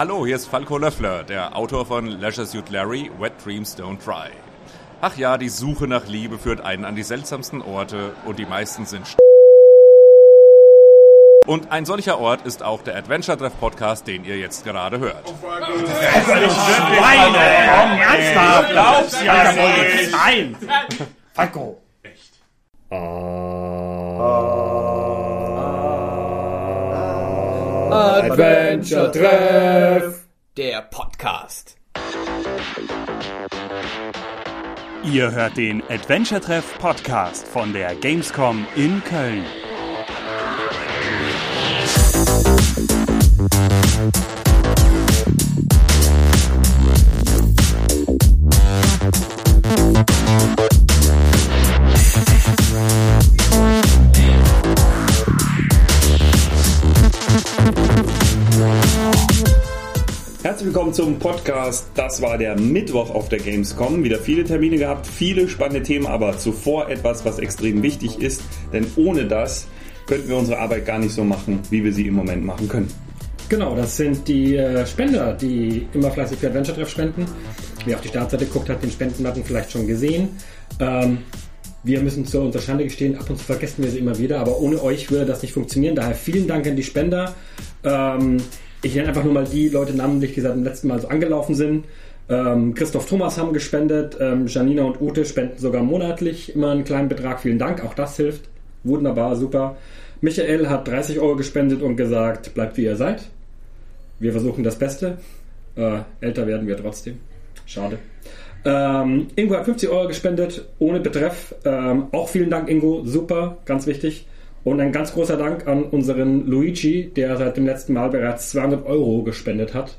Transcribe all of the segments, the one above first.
Hallo, hier ist Falco Löffler, der Autor von Leisure Suit Larry, Wet Dreams Don't Try. Ach ja, die Suche nach Liebe führt einen an die seltsamsten Orte und die meisten sind St und ein solcher Ort ist auch der Adventure Treff Podcast, den ihr jetzt gerade hört. Schweine! Komm, ernsthaft! Glaub's ja nicht! Nein! Falco! Adventure Treff, der Podcast. Ihr hört den Adventure Treff Podcast von der Gamescom in Köln. Willkommen zum Podcast. Das war der Mittwoch auf der Gamescom. Wieder viele Termine gehabt, viele spannende Themen, aber zuvor etwas, was extrem wichtig ist, denn ohne das könnten wir unsere Arbeit gar nicht so machen, wie wir sie im Moment machen können. Genau, das sind die äh, Spender, die immer fleißig für Adventure Treff spenden. Wer auf die Startseite guckt, hat den Spendenbutton vielleicht schon gesehen. Ähm, wir müssen zu unserer Schande gestehen, ab und zu vergessen wir sie immer wieder, aber ohne euch würde das nicht funktionieren. Daher vielen Dank an die Spender. Ähm, ich nenne einfach nur mal die Leute namentlich, die seit dem letzten Mal so angelaufen sind. Ähm, Christoph Thomas haben gespendet, ähm, Janina und Ute spenden sogar monatlich immer einen kleinen Betrag. Vielen Dank, auch das hilft. Wunderbar, super. Michael hat 30 Euro gespendet und gesagt, bleibt wie ihr seid. Wir versuchen das Beste. Äh, älter werden wir trotzdem. Schade. Ähm, Ingo hat 50 Euro gespendet, ohne Betreff. Ähm, auch vielen Dank, Ingo. Super, ganz wichtig. Und ein ganz großer Dank an unseren Luigi, der seit dem letzten Mal bereits 200 Euro gespendet hat.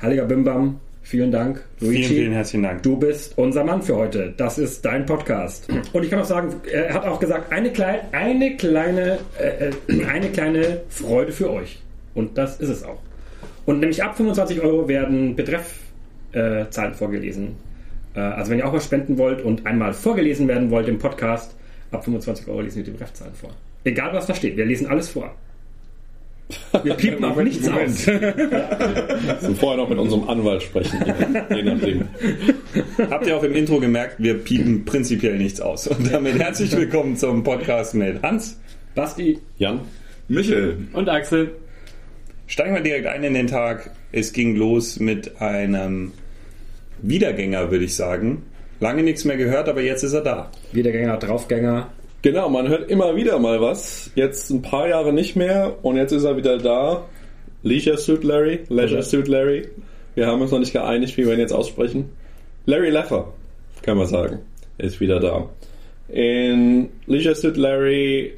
Heiliger Bimbam, vielen Dank. Luigi, Vielen, vielen herzlichen Dank. du bist unser Mann für heute. Das ist dein Podcast. Und ich kann auch sagen, er hat auch gesagt, eine, klein, eine, kleine, äh, äh, eine kleine Freude für euch. Und das ist es auch. Und nämlich ab 25 Euro werden Betreffzahlen äh, vorgelesen. Äh, also wenn ihr auch was spenden wollt und einmal vorgelesen werden wollt im Podcast, ab 25 Euro lesen wir die Betreffzahlen vor. Egal was da steht, wir lesen alles vor. Wir piepen auch nichts aus. Und vorher noch mit unserem Anwalt sprechen, je, nachdem. Habt ihr auch im Intro gemerkt, wir piepen prinzipiell nichts aus. Und damit herzlich willkommen zum Podcast mit Hans. Basti, Jan? Michael. Und Axel. Steigen wir direkt ein in den Tag. Es ging los mit einem Wiedergänger, würde ich sagen. Lange nichts mehr gehört, aber jetzt ist er da. Wiedergänger, Draufgänger. Genau, man hört immer wieder mal was. Jetzt ein paar Jahre nicht mehr und jetzt ist er wieder da. Leisure Suit Larry, Leisure Suit Larry. Wir haben uns noch nicht geeinigt, wie wir ihn jetzt aussprechen. Larry Leffer, kann man sagen, ist wieder da. In Leisure Suit Larry,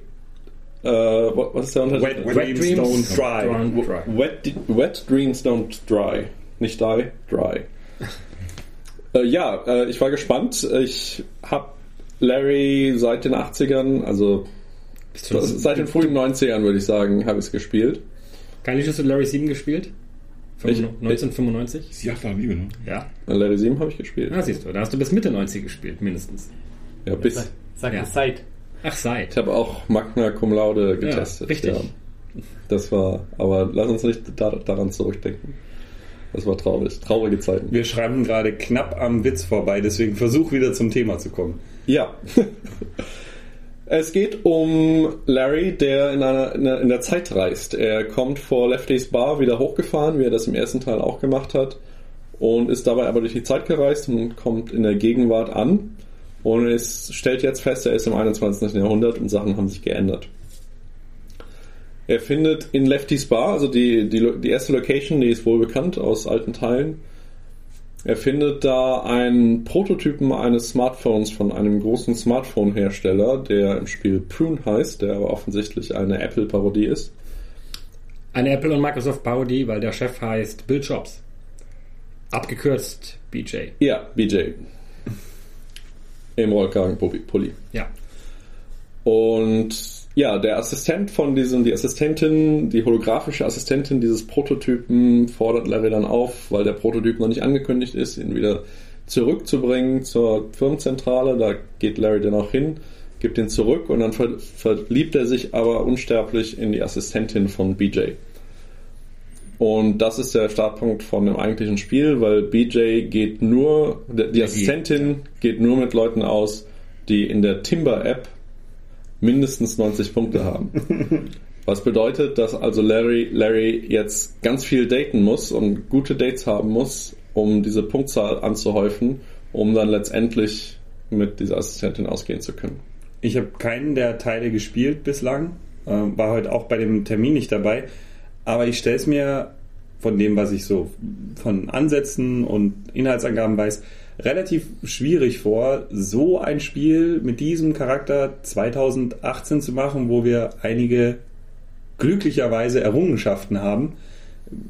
äh, was ist der Unterschied? Wet, Wet Dreams Don't Dry. Dry. Wet, wet Dreams Don't Dry. Nicht die, dry. äh, ja, äh, ich war gespannt. Ich habe Larry seit den 80ern, also seit den frühen 90ern würde ich sagen, habe ich es gespielt. Kein Lichus und Larry 7 gespielt? Ich- 1995? Die Jagd nach Liebe, ne? Ja. Larry 7 habe ich gespielt. Ah, siehst du, da hast du bis Mitte 90 gespielt, mindestens. Ja, bis. Sag Ja. ja. Zeit. Ach, seit. Ich habe auch Magna Cum Laude getestet. richtig. Das war, aber lass uns nicht da, daran zurückdenken. Das war traurig. Traurige Zeiten. Wir schreiben gerade knapp am Witz vorbei, deswegen versuch wieder zum Thema zu kommen. Ja. Es geht um Larry, der in, einer, in, der, Zeit reist. Er kommt vor Lefty's Bar wieder hochgefahren, wie er das im ersten Teil auch gemacht hat. Und ist dabei aber durch die Zeit gereist und kommt in der Gegenwart an. Und es stellt jetzt fest, er ist im 21. Jahrhundert und Sachen haben sich geändert. Er findet in Lefty's Bar, also die, die, die erste Location, die ist wohl bekannt aus alten Teilen, er findet da einen Prototypen eines Smartphones von einem großen Smartphone-Hersteller, der im Spiel Prune heißt, der aber offensichtlich eine Apple-Parodie ist. Eine Apple und Microsoft Parodie, weil der Chef heißt Bill Jobs. Abgekürzt BJ. Ja, BJ. Im Rollkragenpulli. Ja. Und ja, der Assistent von diesem, die Assistentin, die holographische Assistentin dieses Prototypen fordert Larry dann auf, weil der Prototyp noch nicht angekündigt ist, ihn wieder zurückzubringen zur Firmenzentrale. Da geht Larry dann auch hin, gibt ihn zurück und dann ver verliebt er sich aber unsterblich in die Assistentin von BJ. Und das ist der Startpunkt von dem eigentlichen Spiel, weil BJ geht nur, die Assistentin geht nur mit Leuten aus, die in der Timber-App mindestens 90 Punkte haben. Was bedeutet, dass also Larry, Larry jetzt ganz viel daten muss und gute Dates haben muss, um diese Punktzahl anzuhäufen, um dann letztendlich mit dieser Assistentin ausgehen zu können. Ich habe keinen der Teile gespielt bislang, äh, war heute auch bei dem Termin nicht dabei, aber ich stelle es mir von dem, was ich so von Ansätzen und Inhaltsangaben weiß, relativ schwierig vor, so ein Spiel mit diesem Charakter 2018 zu machen, wo wir einige glücklicherweise Errungenschaften haben.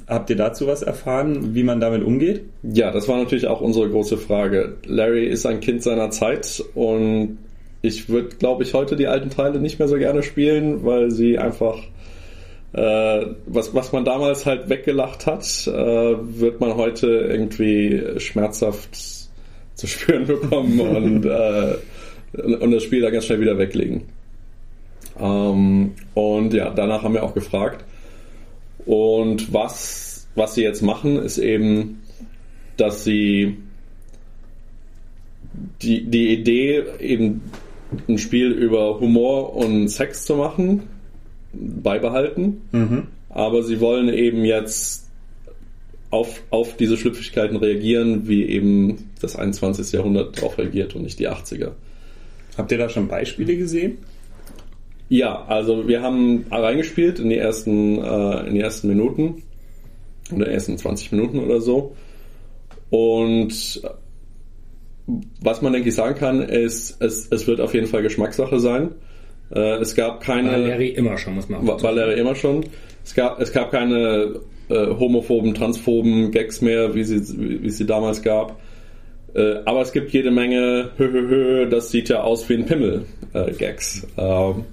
Habt ihr dazu was erfahren, wie man damit umgeht? Ja, das war natürlich auch unsere große Frage. Larry ist ein Kind seiner Zeit und ich würde, glaube ich, heute die alten Teile nicht mehr so gerne spielen, weil sie einfach äh, was, was man damals halt weggelacht hat, äh, wird man heute irgendwie schmerzhaft zu spüren bekommen und, äh, und das Spiel da ganz schnell wieder weglegen. Ähm, und ja, danach haben wir auch gefragt. Und was, was sie jetzt machen, ist eben, dass sie die, die Idee, eben ein Spiel über Humor und Sex zu machen, beibehalten. Mhm. Aber sie wollen eben jetzt auf, auf diese Schlüpfigkeiten reagieren, wie eben das 21. Jahrhundert darauf reagiert und nicht die 80er. Habt ihr da schon Beispiele gesehen? Ja, also wir haben reingespielt in die ersten, äh, in die ersten Minuten oder ersten 20 Minuten oder so. Und was man denke ich sagen kann, ist, es, es wird auf jeden Fall Geschmackssache sein. Äh, es gab keine. Larry immer schon, muss man auch Larry immer schon. Es gab, es gab keine äh, homophoben, transphoben Gags mehr, wie sie, wie, es sie damals gab. Äh, aber es gibt jede Menge, hö, hö, hö, das sieht ja aus wie ein Pimmel, äh. Ähm,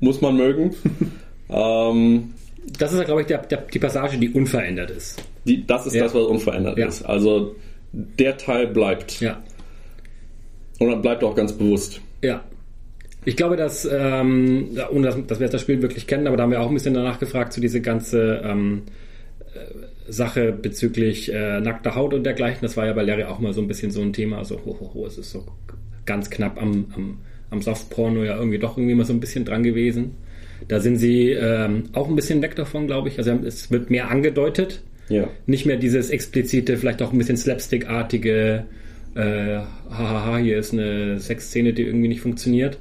muss man mögen. ähm, das ist, glaube ich, der, der, die Passage, die unverändert ist. Die, das ist ja. das, was unverändert ja. ist. Also der Teil bleibt. Ja. Und dann bleibt auch ganz bewusst. Ja. Ich glaube, dass, ähm, ohne dass, dass wir das Spiel wirklich kennen, aber da haben wir auch ein bisschen danach gefragt, zu so diese ganze ähm, äh, Sache bezüglich äh, nackter Haut und dergleichen. Das war ja bei Larry auch mal so ein bisschen so ein Thema. Also, ho, ho, ho, es ist so ganz knapp am, am, am Softporno ja irgendwie doch irgendwie mal so ein bisschen dran gewesen. Da sind sie ähm, auch ein bisschen weg davon, glaube ich. Also es wird mehr angedeutet. Ja. Nicht mehr dieses explizite, vielleicht auch ein bisschen slapstick-artige, äh, hahaha, hier ist eine Sexszene, die irgendwie nicht funktioniert.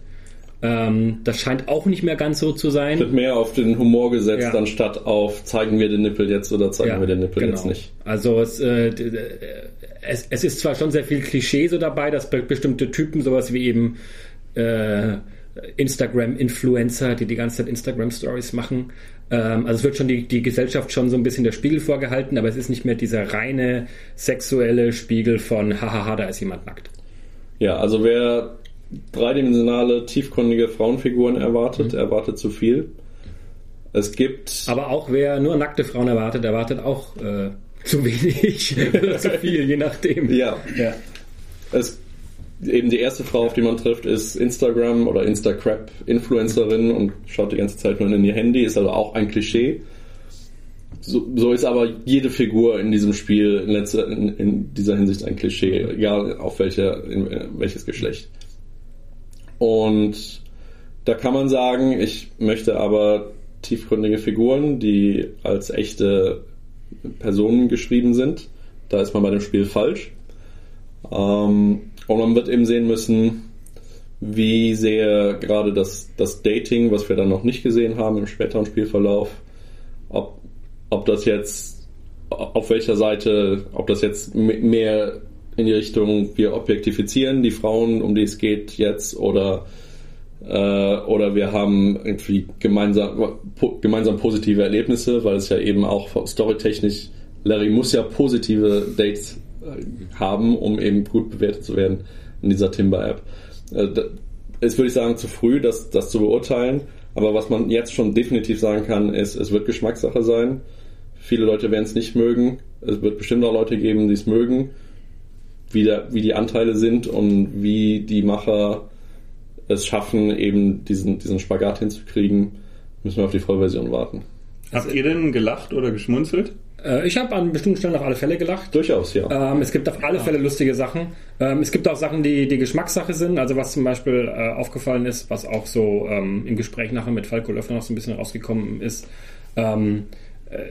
Ähm, das scheint auch nicht mehr ganz so zu sein. Wird mehr auf den Humor gesetzt, ja. anstatt auf zeigen wir den Nippel jetzt oder zeigen ja, wir den Nippel genau. jetzt nicht. Also es, äh, es, es, ist zwar schon sehr viel Klischee so dabei, dass bestimmte Typen sowas wie eben äh, Instagram-Influencer, die die ganze Zeit Instagram-Stories machen. Ähm, also es wird schon die, die Gesellschaft schon so ein bisschen der Spiegel vorgehalten, aber es ist nicht mehr dieser reine sexuelle Spiegel von hahaha, da ist jemand nackt. Ja, also wer dreidimensionale, tiefgründige Frauenfiguren erwartet, mhm. erwartet zu viel. Es gibt. Aber auch wer nur nackte Frauen erwartet, erwartet auch äh, zu wenig oder zu viel, je nachdem. Ja. ja. Es, eben die erste Frau, auf die man trifft, ist Instagram oder Instacrap-Influencerin und schaut die ganze Zeit nur in ihr Handy, ist also auch ein Klischee. So, so ist aber jede Figur in diesem Spiel in, letzter, in, in dieser Hinsicht ein Klischee, egal auf welcher, in, welches Geschlecht. Und da kann man sagen, ich möchte aber tiefgründige Figuren, die als echte Personen geschrieben sind. Da ist man bei dem Spiel falsch. Ähm, und man wird eben sehen müssen, wie sehr gerade das, das Dating, was wir dann noch nicht gesehen haben im späteren Spielverlauf, ob, ob das jetzt, auf welcher Seite, ob das jetzt mehr in die Richtung, wir objektifizieren die Frauen, um die es geht jetzt, oder, äh, oder wir haben irgendwie gemeinsam, po, gemeinsam positive Erlebnisse, weil es ja eben auch storytechnisch, Larry muss ja positive Dates äh, haben, um eben gut bewertet zu werden in dieser Timber-App. Äh, würde ich sagen, zu früh, das, das zu beurteilen. Aber was man jetzt schon definitiv sagen kann, ist, es wird Geschmackssache sein. Viele Leute werden es nicht mögen. Es wird bestimmt auch Leute geben, die es mögen wie, der, wie die Anteile sind und wie die Macher es schaffen, eben diesen, diesen Spagat hinzukriegen, müssen wir auf die Vollversion warten. Habt ihr denn gelacht oder geschmunzelt? Äh, ich habe an bestimmten Stellen auf alle Fälle gelacht. Durchaus, ja. Ähm, es gibt auf alle Fälle lustige Sachen. Ähm, es gibt auch Sachen, die die Geschmackssache sind. Also was zum Beispiel äh, aufgefallen ist, was auch so ähm, im Gespräch nachher mit Falco Löffler noch so ein bisschen rausgekommen ist. Ähm, äh,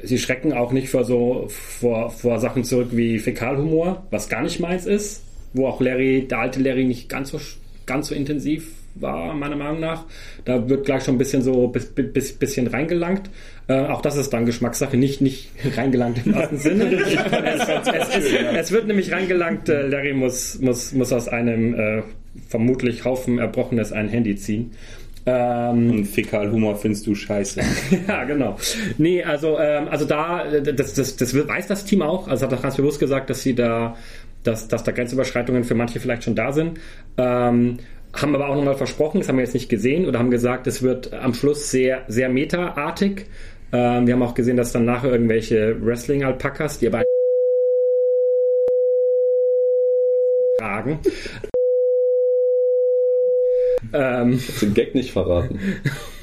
sie schrecken auch nicht vor so vor, vor Sachen zurück wie Fäkalhumor, was gar nicht meins ist, wo auch Larry, der alte Larry nicht ganz so ganz so intensiv war, meiner Meinung nach. Da wird gleich schon ein bisschen so bis, bis, bisschen reingelangt. Äh, auch das ist dann Geschmackssache, nicht, nicht reingelangt im wahrsten Sinne. es, es, es, es, wird nämlich reingelangt, äh, Larry muss, muss, muss aus einem äh, vermutlich Haufen Erbrochenes ein Handy ziehen. Ähm, Und Fäkalhumor findest du scheiße. ja, genau. Nee, also, ähm, also da, das, das, das weiß das Team auch. Also hat auch ganz bewusst gesagt, dass sie da, dass, dass da Grenzüberschreitungen für manche vielleicht schon da sind. Ähm, haben aber auch nochmal versprochen, das haben wir jetzt nicht gesehen, oder haben gesagt, es wird am Schluss sehr, sehr meta-artig. Ähm, wir haben auch gesehen, dass dann nachher irgendwelche Wrestling-Alpakas, die aber tragen. Ähm, den Gag nicht verraten.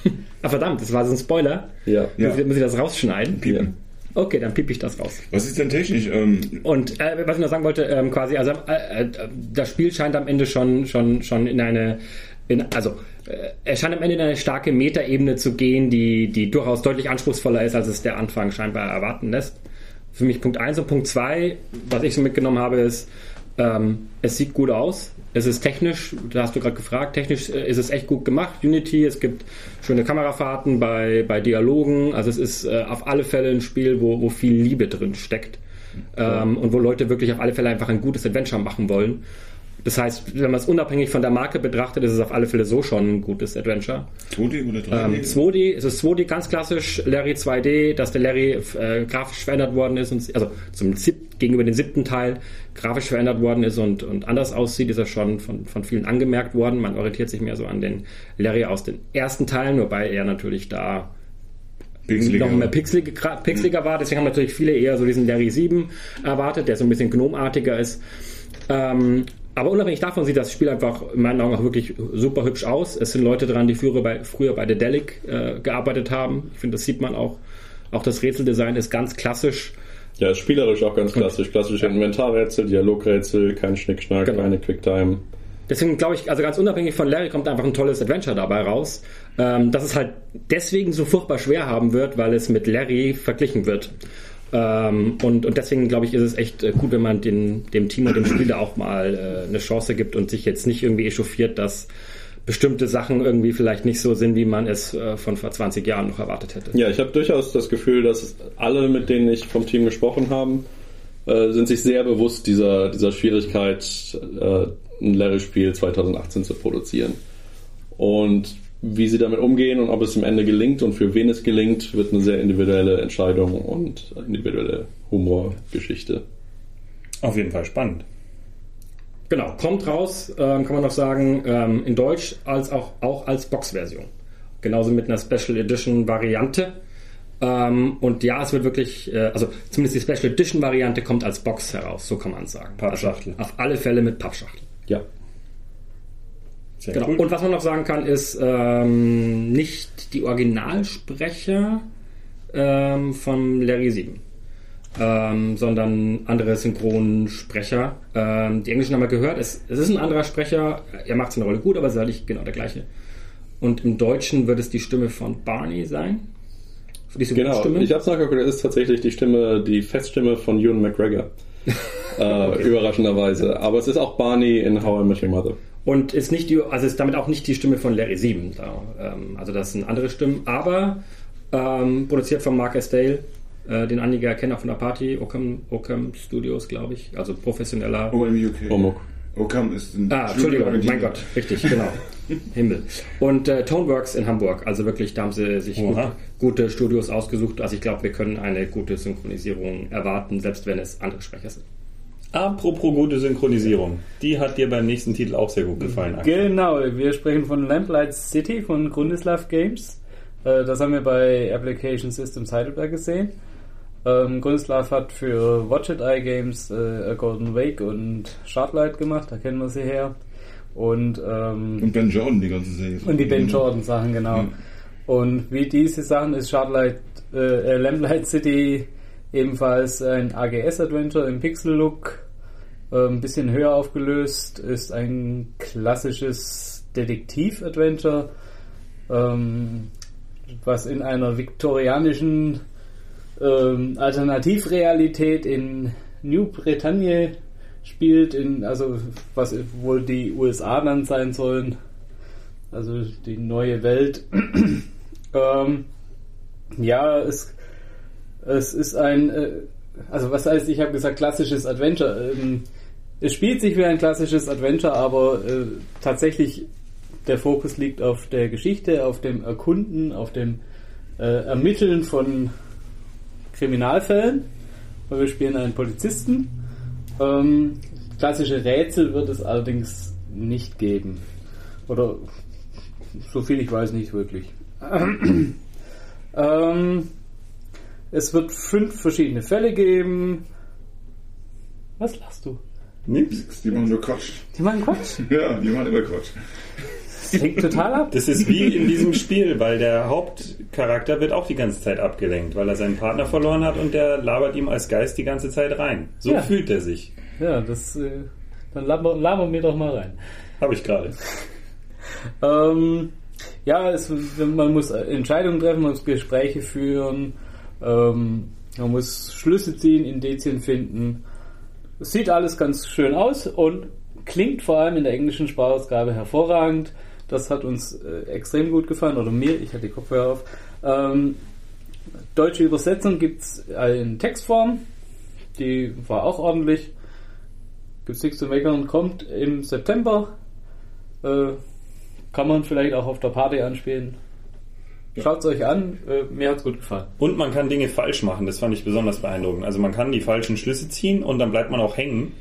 ah, verdammt, das war so ein Spoiler. Ja. Muss, ja. muss ich das rausschneiden? Piepen. Okay, dann piep ich das raus. Was ist denn technisch? Ähm und äh, was ich noch sagen wollte, ähm, quasi, also äh, äh, das Spiel scheint am Ende schon, schon, schon in eine, in, also äh, es scheint am Ende in eine starke Metaebene zu gehen, die, die durchaus deutlich anspruchsvoller ist, als es der Anfang scheinbar erwarten lässt. Für mich Punkt 1 und Punkt 2, was ich so mitgenommen habe, ist, ähm, es sieht gut aus. Es ist technisch, da hast du gerade gefragt, technisch äh, ist es echt gut gemacht. Unity, es gibt schöne Kamerafahrten bei, bei Dialogen. Also es ist äh, auf alle Fälle ein Spiel, wo, wo viel Liebe drin steckt. Ähm, und wo Leute wirklich auf alle Fälle einfach ein gutes Adventure machen wollen. Das heißt, wenn man es unabhängig von der Marke betrachtet, ist es auf alle Fälle so schon ein gutes Adventure. 2D oder 3D? Ähm, 2D, es ist 2D ganz klassisch, Larry 2D, dass der Larry äh, grafisch verändert worden ist, und, also zum sieb, gegenüber dem siebten Teil grafisch verändert worden ist und, und anders aussieht, ist er schon von, von vielen angemerkt worden. Man orientiert sich mehr so an den Larry aus den ersten Teilen, wobei er natürlich da Pixeliger. noch mehr pixeliger, pixeliger war. Deswegen haben natürlich viele eher so diesen Larry 7 erwartet, der so ein bisschen gnomartiger ist. Ähm, aber unabhängig davon sieht das Spiel einfach in meinen Augen auch wirklich super hübsch aus. Es sind Leute dran, die früher bei, früher bei Dedelic äh, gearbeitet haben. Ich finde, das sieht man auch. Auch das Rätseldesign ist ganz klassisch. Ja, spielerisch auch ganz klassisch. Klassische Inventarrätsel, Dialogrätsel, kein Schnickschnack, genau. keine Quicktime. Deswegen glaube ich, also ganz unabhängig von Larry kommt einfach ein tolles Adventure dabei raus. Ähm, dass es halt deswegen so furchtbar schwer haben wird, weil es mit Larry verglichen wird. Ähm, und, und deswegen glaube ich, ist es echt äh, gut, wenn man den, dem Team und dem Spieler auch mal äh, eine Chance gibt und sich jetzt nicht irgendwie echauffiert, dass bestimmte Sachen irgendwie vielleicht nicht so sind, wie man es äh, von vor 20 Jahren noch erwartet hätte. Ja, ich habe durchaus das Gefühl, dass alle, mit denen ich vom Team gesprochen habe, äh, sind sich sehr bewusst dieser, dieser Schwierigkeit, äh, ein Larry-Spiel 2018 zu produzieren. Und wie sie damit umgehen und ob es am Ende gelingt und für wen es gelingt, wird eine sehr individuelle Entscheidung und individuelle Humorgeschichte. Auf jeden Fall spannend. Genau, kommt raus, ähm, kann man noch sagen, ähm, in Deutsch als auch, auch als Box-Version. Genauso mit einer Special Edition Variante. Ähm, und ja, es wird wirklich, äh, also zumindest die Special Edition Variante kommt als Box heraus, so kann man sagen. Pappschachtel. Also auf alle Fälle mit Pappschachtel. Ja. Sehr genau. Cool. Und was man noch sagen kann, ist ähm, nicht die Originalsprecher ähm, von Larry 7, ähm, sondern andere Synchronsprecher. Ähm, die Englischen haben wir gehört, es, es ist ein anderer Sprecher, er macht seine Rolle gut, aber es ist eigentlich genau der gleiche. Und im Deutschen wird es die Stimme von Barney sein. Die genau, Stimme. ich habe es nachgeguckt, es ist tatsächlich die Stimme, die Feststimme von Ewan McGregor. äh, okay. Überraschenderweise. Aber es ist auch Barney in How I Met Your Mother. Und ist nicht die, also ist damit auch nicht die Stimme von Larry 7. Da, ähm, also das sind andere Stimmen, aber ähm, produziert von Mark Estelle, äh, den einige erkennen auch von der Party, Ockham, Ockham Studios, glaube ich. Also professioneller. OM UK. Omok. Ockham ist ein Ah, Entschuldigung, mein Gott, richtig, genau. Himmel. Und äh, Toneworks in Hamburg. Also wirklich, da haben sie sich gut, gute Studios ausgesucht. Also ich glaube, wir können eine gute Synchronisierung erwarten, selbst wenn es andere Sprecher sind. Apropos gute Synchronisierung. Die hat dir beim nächsten Titel auch sehr gut gefallen. Axel. Genau, wir sprechen von Lamplight City von Grundislav Games. Äh, das haben wir bei Application Systems Heidelberg gesehen. Ähm, Grundislav hat für Watch It Eye Games äh, Golden Wake und Shardlight gemacht, da kennen wir sie her. Und, ähm, und Ben Jordan, die ganze Serie. Und die Ben Jordan Sachen, genau. Ja. Und wie diese Sachen ist Shardlight äh, Lamplight City ebenfalls ein AGS-Adventure im Pixel-Look, ein bisschen höher aufgelöst, ist ein klassisches Detektiv-Adventure, ähm, was in einer viktorianischen ähm, Alternativrealität in New Bretagne spielt, in, also was wohl die USA dann sein sollen, also die neue Welt. ähm, ja, es, es ist ein, äh, also was heißt, ich habe gesagt, klassisches Adventure. Ähm, es spielt sich wie ein klassisches Adventure, aber äh, tatsächlich der Fokus liegt auf der Geschichte, auf dem Erkunden, auf dem äh, Ermitteln von Kriminalfällen. Weil wir spielen einen Polizisten. Ähm, klassische Rätsel wird es allerdings nicht geben. Oder so viel ich weiß nicht wirklich. ähm, es wird fünf verschiedene Fälle geben. Was lachst du? Nix, die machen nur Quatsch. Die machen Quatsch? Ja, die machen immer Quatsch. Das hängt total ab. Das ist wie in diesem Spiel, weil der Hauptcharakter wird auch die ganze Zeit abgelenkt, weil er seinen Partner verloren hat und der labert ihm als Geist die ganze Zeit rein. So Ja. fühlt er sich. Ja, das, äh, dann labern labern wir doch mal rein. Habe ich gerade. Ähm, ja, es, man muss Entscheidungen treffen, man muss Gespräche führen, ähm, man muss Schlüsse ziehen, Indizien finden. Es sieht alles ganz schön aus und klingt vor allem in der englischen Sprachausgabe hervorragend. Das hat uns äh, extrem gut gefallen, oder mir, ich hatte die Kopfhörer auf. Ähm, deutsche Übersetzung gibt es in Textform, die war auch ordentlich. Gibt's nichts zu meckern, kommt im September. Äh, kann man vielleicht auch auf der Party anspielen. Schaut's euch an, äh, mir hat's gut gefallen. Und man kann Dinge falsch machen, das fand ich besonders beeindruckend. Also man kann die falschen Schlüsse ziehen und dann bleibt man auch hängen.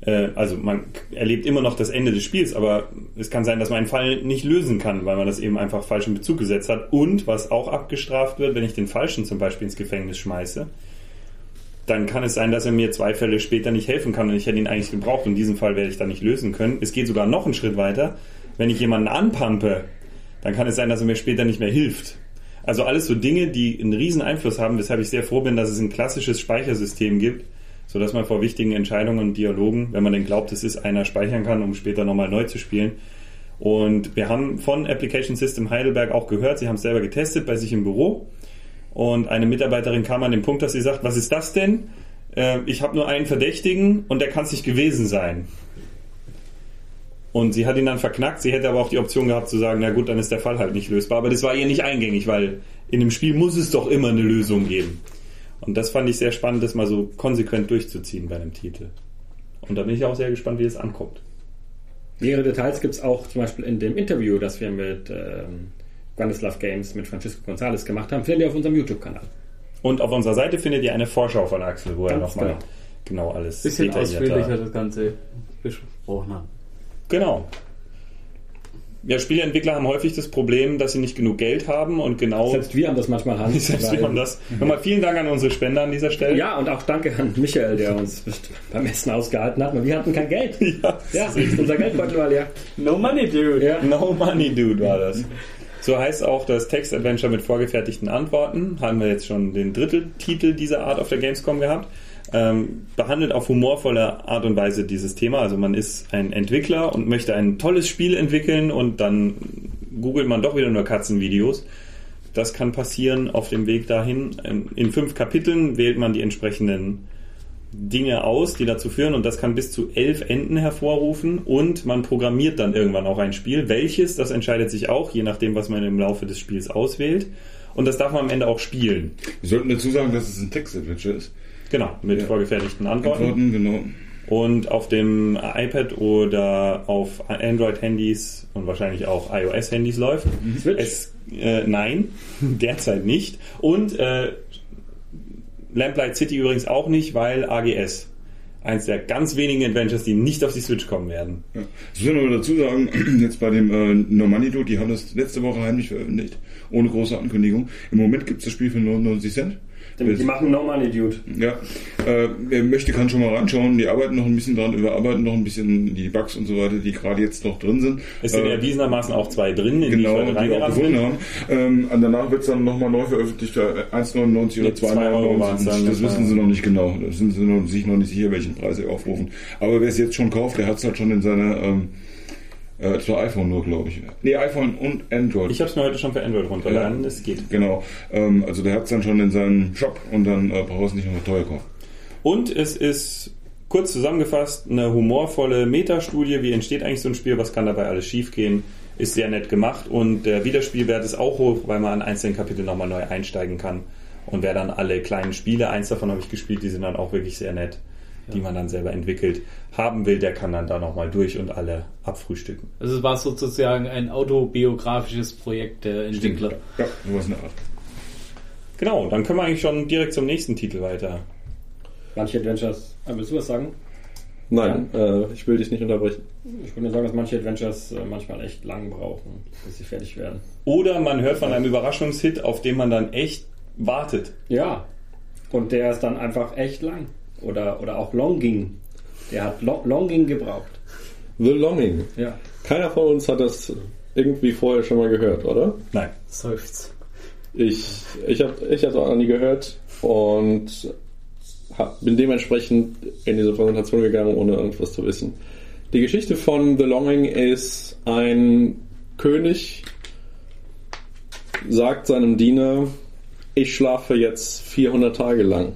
Äh, Also man erlebt immer noch das Ende des Spiels, aber es kann sein, dass man einen Fall nicht lösen kann, weil man das eben einfach falsch in Bezug gesetzt hat. Und was auch abgestraft wird, wenn ich den Falschen zum Beispiel ins Gefängnis schmeiße, dann kann es sein, dass er mir zwei Fälle später nicht helfen kann und ich hätte ihn eigentlich gebraucht und diesen Fall werde ich dann nicht lösen können. Es geht sogar noch einen Schritt weiter. Wenn ich jemanden anpampe, dann kann es sein, dass er mir später nicht mehr hilft. Also alles so Dinge, die einen riesen Einfluss haben, weshalb ich sehr froh bin, dass es ein klassisches Speichersystem gibt, sodass man vor wichtigen Entscheidungen und Dialogen, wenn man denn glaubt, es ist einer, speichern kann, um später nochmal neu zu spielen. Und wir haben von Application System Heidelberg auch gehört, sie haben es selber getestet bei sich im Büro. Und eine Mitarbeiterin kam an den Punkt, dass sie sagt, was ist das denn? Äh, ich habe nur einen Verdächtigen und der kann es nicht gewesen sein. Und sie hat ihn dann verknackt. Sie hätte aber auch die Option gehabt zu sagen, na gut, dann ist der Fall halt nicht lösbar. Aber das war ihr nicht eingängig, weil in dem Spiel muss es doch immer eine Lösung geben. Und das fand ich sehr spannend, das mal so konsequent durchzuziehen bei einem Titel. Und da bin ich auch sehr gespannt, wie es ankommt. Mehrere Details gibt es auch zum Beispiel in dem Interview, das wir mit ähm, Guanislav Games mit Francisco Gonzalez gemacht haben, findet ihr auf unserem YouTube-Kanal. Und auf unserer Seite findet ihr eine Vorschau von Axel, wo er Ganz nochmal genau. genau alles Bisschen detaillierter- ausführlicher das Ganze besprochen haben. Genau. Ja, Spieleentwickler haben häufig das Problem, dass sie nicht genug Geld haben und genau. Selbst wir haben das manchmal Hand. Selbst wir haben das. Nochmal vielen Dank an unsere Spender an dieser Stelle. Ja, und auch danke an Michael, der uns beim Essen ausgehalten hat. weil Wir hatten kein Geld. Ja, Ja, unser Geldbeutel war leer. No money, dude. Ja. No Money Dude war das. So heißt auch das Text-Adventure mit vorgefertigten Antworten. Haben wir jetzt schon den Dritteltitel dieser Art auf der Gamescom gehabt. Ähm, behandelt auf humorvolle Art und Weise dieses Thema. Also man ist ein Entwickler und möchte ein tolles Spiel entwickeln und dann googelt man doch wieder nur Katzenvideos. Das kann passieren auf dem Weg dahin. Ähm, In fünf Kapiteln wählt man die entsprechenden Dinge aus, die dazu führen und das kann bis zu elf Enden hervorrufen und man programmiert dann irgendwann auch ein Spiel. Welches, das entscheidet sich auch, je nachdem, was man im Laufe des Spiels auswählt. Und das darf man am Ende auch spielen. Wir sollten dazu sagen, dass es ein Text-Adventure ist. Genau, mit Ja. vorgefertigten Antworten. Antworten, genau. Und auf dem iPad oder auf Android-Handys und wahrscheinlich auch iOS-Handys läuft. Switch? Es, äh, nein, derzeit nicht. Und äh, Lamplight City übrigens auch nicht, weil AGS. Eins der ganz wenigen Adventures, die nicht auf die Switch kommen werden. Ja. Das soll man dazu sagen, jetzt bei dem äh, No Money Dude, die haben das letzte Woche heimlich veröffentlicht, ohne große Ankündigung. Im Moment gibt es das Spiel für 99 Cent. Die, die machen No Money Dude. Ja, äh, wer möchte, kann schon mal reinschauen. Die arbeiten noch ein bisschen dran, überarbeiten noch ein bisschen die Bugs und so weiter, die gerade jetzt noch drin sind. Es sind Äh, erwiesenermaßen auch zwei drin, in Genau, die die auch gefunden haben. Ähm, danach wird es dann nochmal neu veröffentlicht, äh, 1,99 oder Nee, zwei Euro waren's 2,99. dann, Das das wissen sie noch nicht genau. Da sind sie noch, sich noch nicht sicher, welchen Preis sie aufrufen. Aber wer es jetzt schon kauft, der hat es halt schon in seiner, ähm, äh, zu iPhone nur, glaube ich. Nee, iPhone und Android. Ich habe es mir heute schon für Android runtergeladen, es geht. Genau. Ähm, also der hat es dann schon in seinem Shop und dann äh, braucht er es nicht nochmal teuer kaufen. Und es ist kurz zusammengefasst eine humorvolle Metastudie. Wie entsteht eigentlich so ein Spiel? Was kann dabei alles schiefgehen? Ist sehr nett gemacht und der Wiederspielwert ist auch hoch, weil man an einzelnen Kapiteln nochmal neu einsteigen kann. Und wer dann alle kleinen Spiele, eins davon habe ich gespielt, die sind dann auch wirklich sehr nett, die man dann selber entwickelt, haben will, der kann dann da nochmal durch und alle abfrühstücken. Also es war sozusagen ein autobiografisches Projekt der Entwickler. Ja, sowas in der Art. Genau, dann können wir eigentlich schon direkt zum nächsten Titel weiter. Manche Adventures. Ah, willst du was sagen? Nein, äh, ich will dich nicht unterbrechen. Ich würde nur sagen, dass manche Adventures äh, manchmal echt lang brauchen, bis sie fertig werden. Oder man hört von einem Überraschungshit, auf den man dann echt wartet. Ja. Und der ist dann einfach echt lang. Oder, oder auch Longing. Der hat Lo Longing gebraucht. The Longing. Ja. Keiner von uns hat das irgendwie vorher schon mal gehört, oder? Nein. Seufzt. Ich, ich habe ich hab's auch noch nie gehört und hab, bin dementsprechend in diese Präsentation gegangen, ohne irgendwas zu wissen. Die Geschichte von The Longing ist ein König sagt seinem Diener, ich schlafe jetzt 400 Tage lang.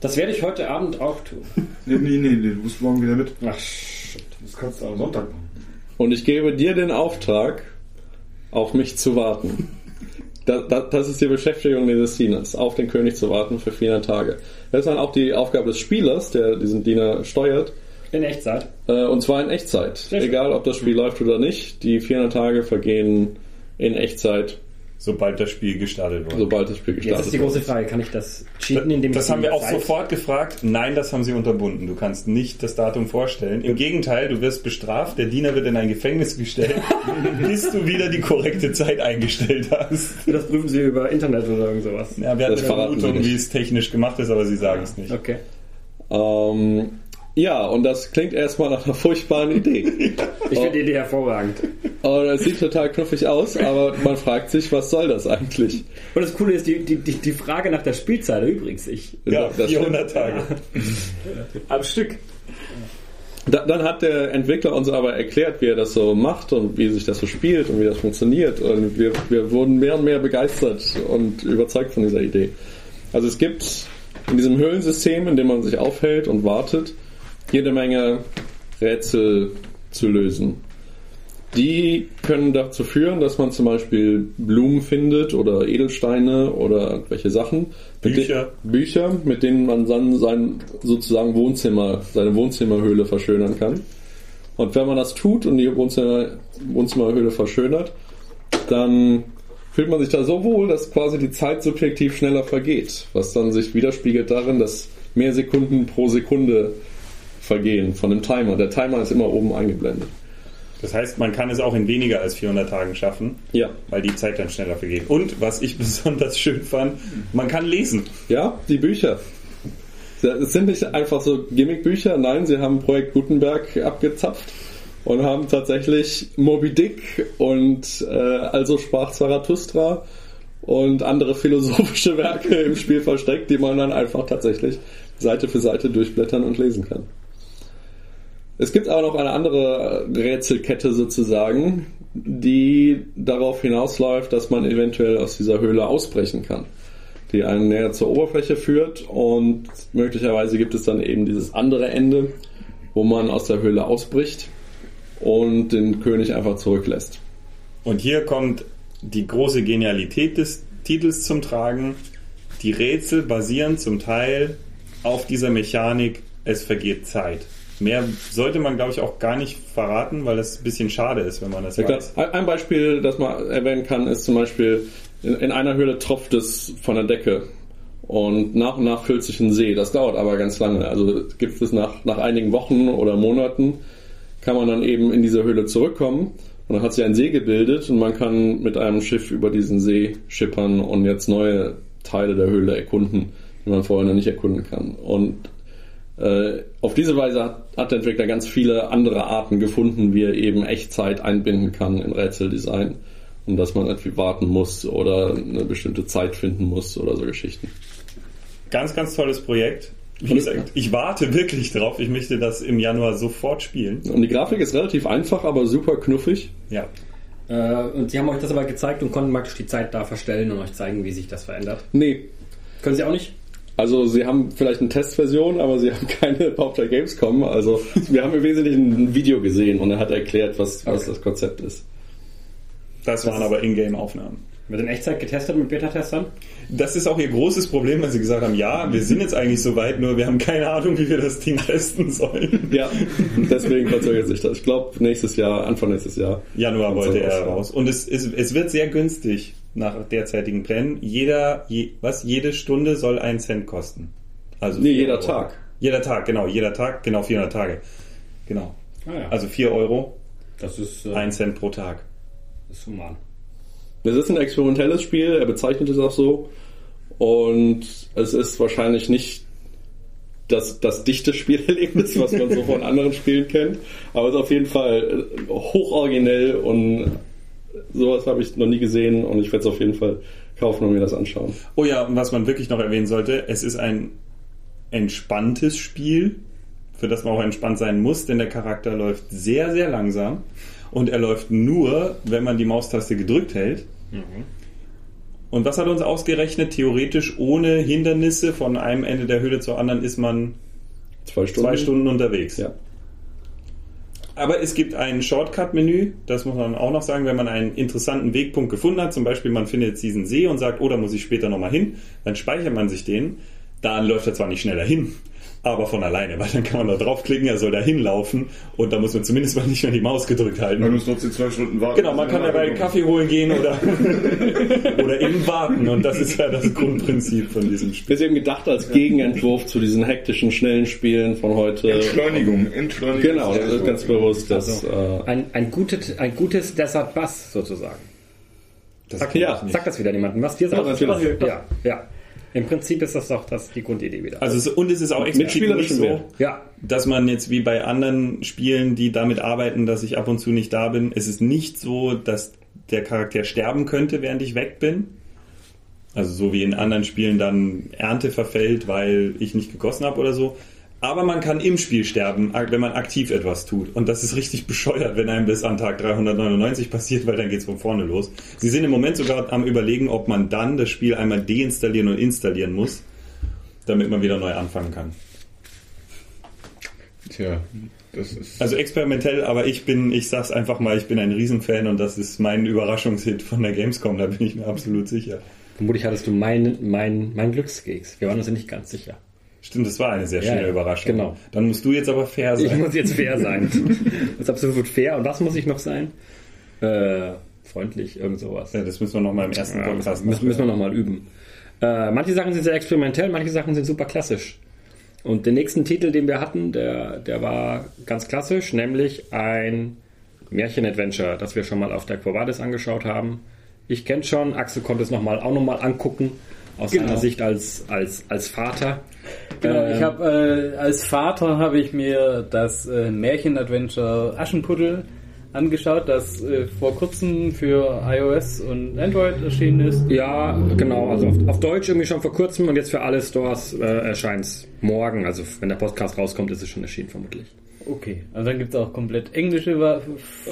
Das werde ich heute Abend auch tun. Nee, nee, nee, nee, du musst morgen wieder mit. Ach, shit. Das kannst du am Sonntag machen. Und ich gebe dir den Auftrag, auf mich zu warten. Das, das, das ist die Beschäftigung dieses Dieners, auf den König zu warten für 400 Tage. Das ist dann auch die Aufgabe des Spielers, der diesen Diener steuert, In Echtzeit. äh, und zwar in Echtzeit. Egal, ob das Spiel läuft oder nicht, die 400 Tage vergehen in Echtzeit, Sobald das Spiel gestartet wurde. sobald das Spiel Jetzt gestartet ist die große Frage, kann ich das cheaten, indem ich Das haben wir auch Zeit- sofort gefragt. Nein, das haben sie unterbunden. Du kannst nicht das Datum vorstellen. Im Gegenteil, du wirst bestraft. Der Diener wird in ein Gefängnis gestellt, bis du wieder die korrekte Zeit eingestellt hast. Das prüfen Sie über Internet oder irgend sowas. Ja, wir hatten Das eine Vermutung, wie es technisch gemacht ist, aber sie sagen es nicht. Okay. Ähm, ja, und das klingt erstmal nach einer furchtbaren Idee. Ich finde die Idee hervorragend. Und es sieht total knuffig aus, aber man fragt sich, was soll das eigentlich? Und das Coole ist, die, die, die, Frage nach der Spielzeit übrigens. Ich, Ja, Das 400 Tage. am Stück. Da, dann hat der Entwickler uns aber erklärt, wie er das so macht und wie sich das so spielt und wie das funktioniert. Und wir, wir wurden mehr und mehr begeistert und überzeugt von dieser Idee. Also es gibt in diesem Höhlensystem, in dem man sich aufhält und wartet, jede Menge Rätsel zu lösen. Die können dazu führen, dass man zum Beispiel Blumen findet oder Edelsteine oder irgendwelche Sachen. Bücher. De Bücher, mit denen man dann sein sozusagen Wohnzimmer, seine Wohnzimmerhöhle verschönern kann. Und wenn man das tut und die Wohnzimmer, Wohnzimmerhöhle verschönert, dann fühlt man sich da so wohl, dass quasi die Zeit subjektiv schneller vergeht. Was dann sich widerspiegelt darin, dass mehr Sekunden pro Sekunde vergehen von dem Timer. Der Timer ist immer oben eingeblendet. Das heißt, man kann es auch in weniger als 400 Tagen schaffen, Ja. weil die Zeit dann schneller vergeht. Und was ich besonders schön fand, man kann lesen. Ja, die Bücher. Es sind nicht einfach so Gimmickbücher, nein, sie haben Projekt Gutenberg abgezapft und haben tatsächlich Moby Dick und äh, Also sprach Zarathustra und andere philosophische Werke im Spiel versteckt, die man dann einfach tatsächlich Seite für Seite durchblättern und lesen kann. Es gibt aber noch eine andere Rätselkette sozusagen, die darauf hinausläuft, dass man eventuell aus dieser Höhle ausbrechen kann die einen näher zur Oberfläche führt und möglicherweise gibt es dann eben dieses andere Ende, wo man aus der Höhle ausbricht und den König einfach zurücklässt. Und hier kommt die große Genialität des Titels zum Tragen. Die Rätsel basieren zum Teil auf dieser Mechanik, es vergeht Zeit. Mehr sollte man, glaube ich, auch gar nicht verraten, weil das ein bisschen schade ist, wenn man das Ja, weiß. Ein ein Beispiel, das man erwähnen kann, ist zum Beispiel, in, in einer Höhle tropft es von der Decke und nach und nach füllt sich ein See. Das dauert aber ganz lange. Also gibt es nach, nach einigen Wochen oder Monaten, kann man dann eben in diese Höhle zurückkommen und dann hat sich ein See gebildet und man kann mit einem Schiff über diesen See schippern und jetzt neue Teile der Höhle erkunden, die man vorher noch nicht erkunden kann. Und auf diese Weise hat, hat der Entwickler ganz viele andere Arten gefunden, wie er eben Echtzeit einbinden kann in Rätseldesign. Und dass man irgendwie warten muss oder eine bestimmte Zeit finden muss oder so Geschichten. Ganz, ganz tolles Projekt. Wie gesagt, ich warte wirklich drauf. Ich möchte das im Januar sofort spielen. Und die Grafik ist relativ einfach, aber super knuffig. Ja. Äh, und sie haben euch das aber gezeigt und konnten praktisch die Zeit da verstellen und euch zeigen, wie sich das verändert. Nee, Können sie auch nicht? Also sie haben vielleicht eine Testversion, aber sie haben keine auf der Gamescom. Also wir haben im Wesentlichen ein Video gesehen und er hat erklärt, was, was das Konzept ist. Das waren aber Ingame-Aufnahmen. Wird in Echtzeit getestet mit Beta-Testern? Das ist auch ihr großes Problem, weil sie gesagt haben, ja, wir sind jetzt eigentlich so weit, nur wir haben keine Ahnung, wie wir das Ding testen sollen. Ja, deswegen verzögert sich das. Ich glaube nächstes Jahr, Anfang nächstes Jahr. Januar wollte er raus. Und es, es, es wird sehr günstig nach derzeitigen Plänen. Jeder, je, was, jede Stunde soll einen Cent kosten. Also Nee, jeder Euro. Tag. Jeder Tag, genau, jeder Tag, genau 400 Tage. Genau. Ah ja. Also 4 Euro, das ist, äh, 1 Cent pro Tag. ist human. Es ist ein experimentelles Spiel, er bezeichnet es auch so. Und es ist wahrscheinlich nicht das, das dichte Spielerlebnis, was man so von anderen Spielen kennt. Aber es ist auf jeden Fall äh, hochoriginell und sowas habe ich noch nie gesehen und ich werde es auf jeden Fall kaufen und mir das anschauen. Oh ja, und was man wirklich noch erwähnen sollte, es ist ein entspanntes Spiel, für das man auch entspannt sein muss, denn der Charakter läuft sehr, sehr langsam und er läuft nur, wenn man die Maustaste gedrückt hält. Und was hat uns ausgerechnet? Theoretisch ohne Hindernisse von einem Ende der Höhle zur anderen ist man Zwei Stunden. zwei Stunden unterwegs. Ja. Aber es gibt ein Shortcut-Menü, das muss man auch noch sagen, wenn man einen interessanten Wegpunkt gefunden hat, zum Beispiel man findet jetzt diesen See und sagt, oh, da muss ich später nochmal hin, dann speichert man sich den, dann läuft er zwar nicht schneller hin, aber von alleine, weil dann kann man da draufklicken, er soll da hinlaufen und da muss man zumindest mal nicht mehr die Maus gedrückt halten. Man muss trotzdem zwei Stunden warten. Genau, man kann dabei einen Kaffee holen gehen oder, oder eben warten und das ist ja das Grundprinzip von diesem Spiel. Ist eben gedacht als Gegenentwurf zu diesen hektischen, schnellen Spielen von heute. Entschleunigung, Entschleunigung. Genau, das ist ganz bewusst. Das, äh, Ein, ein, gutes, ein gutes Desert Bass sozusagen. Sag, ja. sag das wieder niemandem. Was dir sagt? natürlich. Ja, ja. Im Prinzip ist das doch das, die Grundidee wieder. Also es, und es ist auch Mit explizit nicht so, ja, dass man jetzt wie bei anderen Spielen, die damit arbeiten, dass ich ab und zu nicht da bin, es ist nicht so, dass der Charakter sterben könnte, während ich weg bin. Also so wie in anderen Spielen dann Ernte verfällt, weil ich nicht gegossen habe oder so. Aber man kann im Spiel sterben, wenn man aktiv etwas tut. Und das ist richtig bescheuert, wenn einem das an Tag 399 passiert, weil dann geht's von vorne los. Sie sind im Moment sogar am überlegen, ob man dann das Spiel einmal deinstallieren und installieren muss, damit man wieder neu anfangen kann. Tja, das ist. Also experimentell, aber ich bin, ich sag's einfach mal, ich bin ein Riesenfan und das ist mein Überraschungshit von der Gamescom, da bin ich mir absolut sicher. vermutlich hattest du mein, mein, mein Glückskeks. Wir waren uns ja nicht ganz sicher. Stimmt, das war eine sehr schöne ja, Überraschung. genau. Dann musst du jetzt aber fair Ich sein. muss jetzt fair sein. Das ist absolut fair. Und was muss ich noch sein? Äh, freundlich, irgend sowas. Ja, das müssen wir noch mal im ersten Podcast müssen, müssen wir nochmal üben. Äh, manche Sachen sind sehr experimentell, manche Sachen sind super klassisch. Und den nächsten Titel, den wir hatten, der, der war ganz klassisch, nämlich ein Märchen-Adventure, das wir schon mal auf der Quo Vadis angeschaut haben. Ich kenne schon, Axel konnte es noch mal, auch nochmal angucken, aus Genau. seiner Sicht als, als, als Vater. Genau, Ähm, ich habe äh, als Vater habe ich mir das äh, Märchen-Adventure Aschenputtel angeschaut, das äh, vor kurzem für iOS und Android erschienen ist. Ja, genau. Also auf, auf Deutsch irgendwie schon vor kurzem und jetzt für alle Stores äh, erscheint es morgen. Also wenn der Podcast rauskommt, ist es schon erschienen vermutlich. Okay, also dann gibt es auch komplett englische Wa-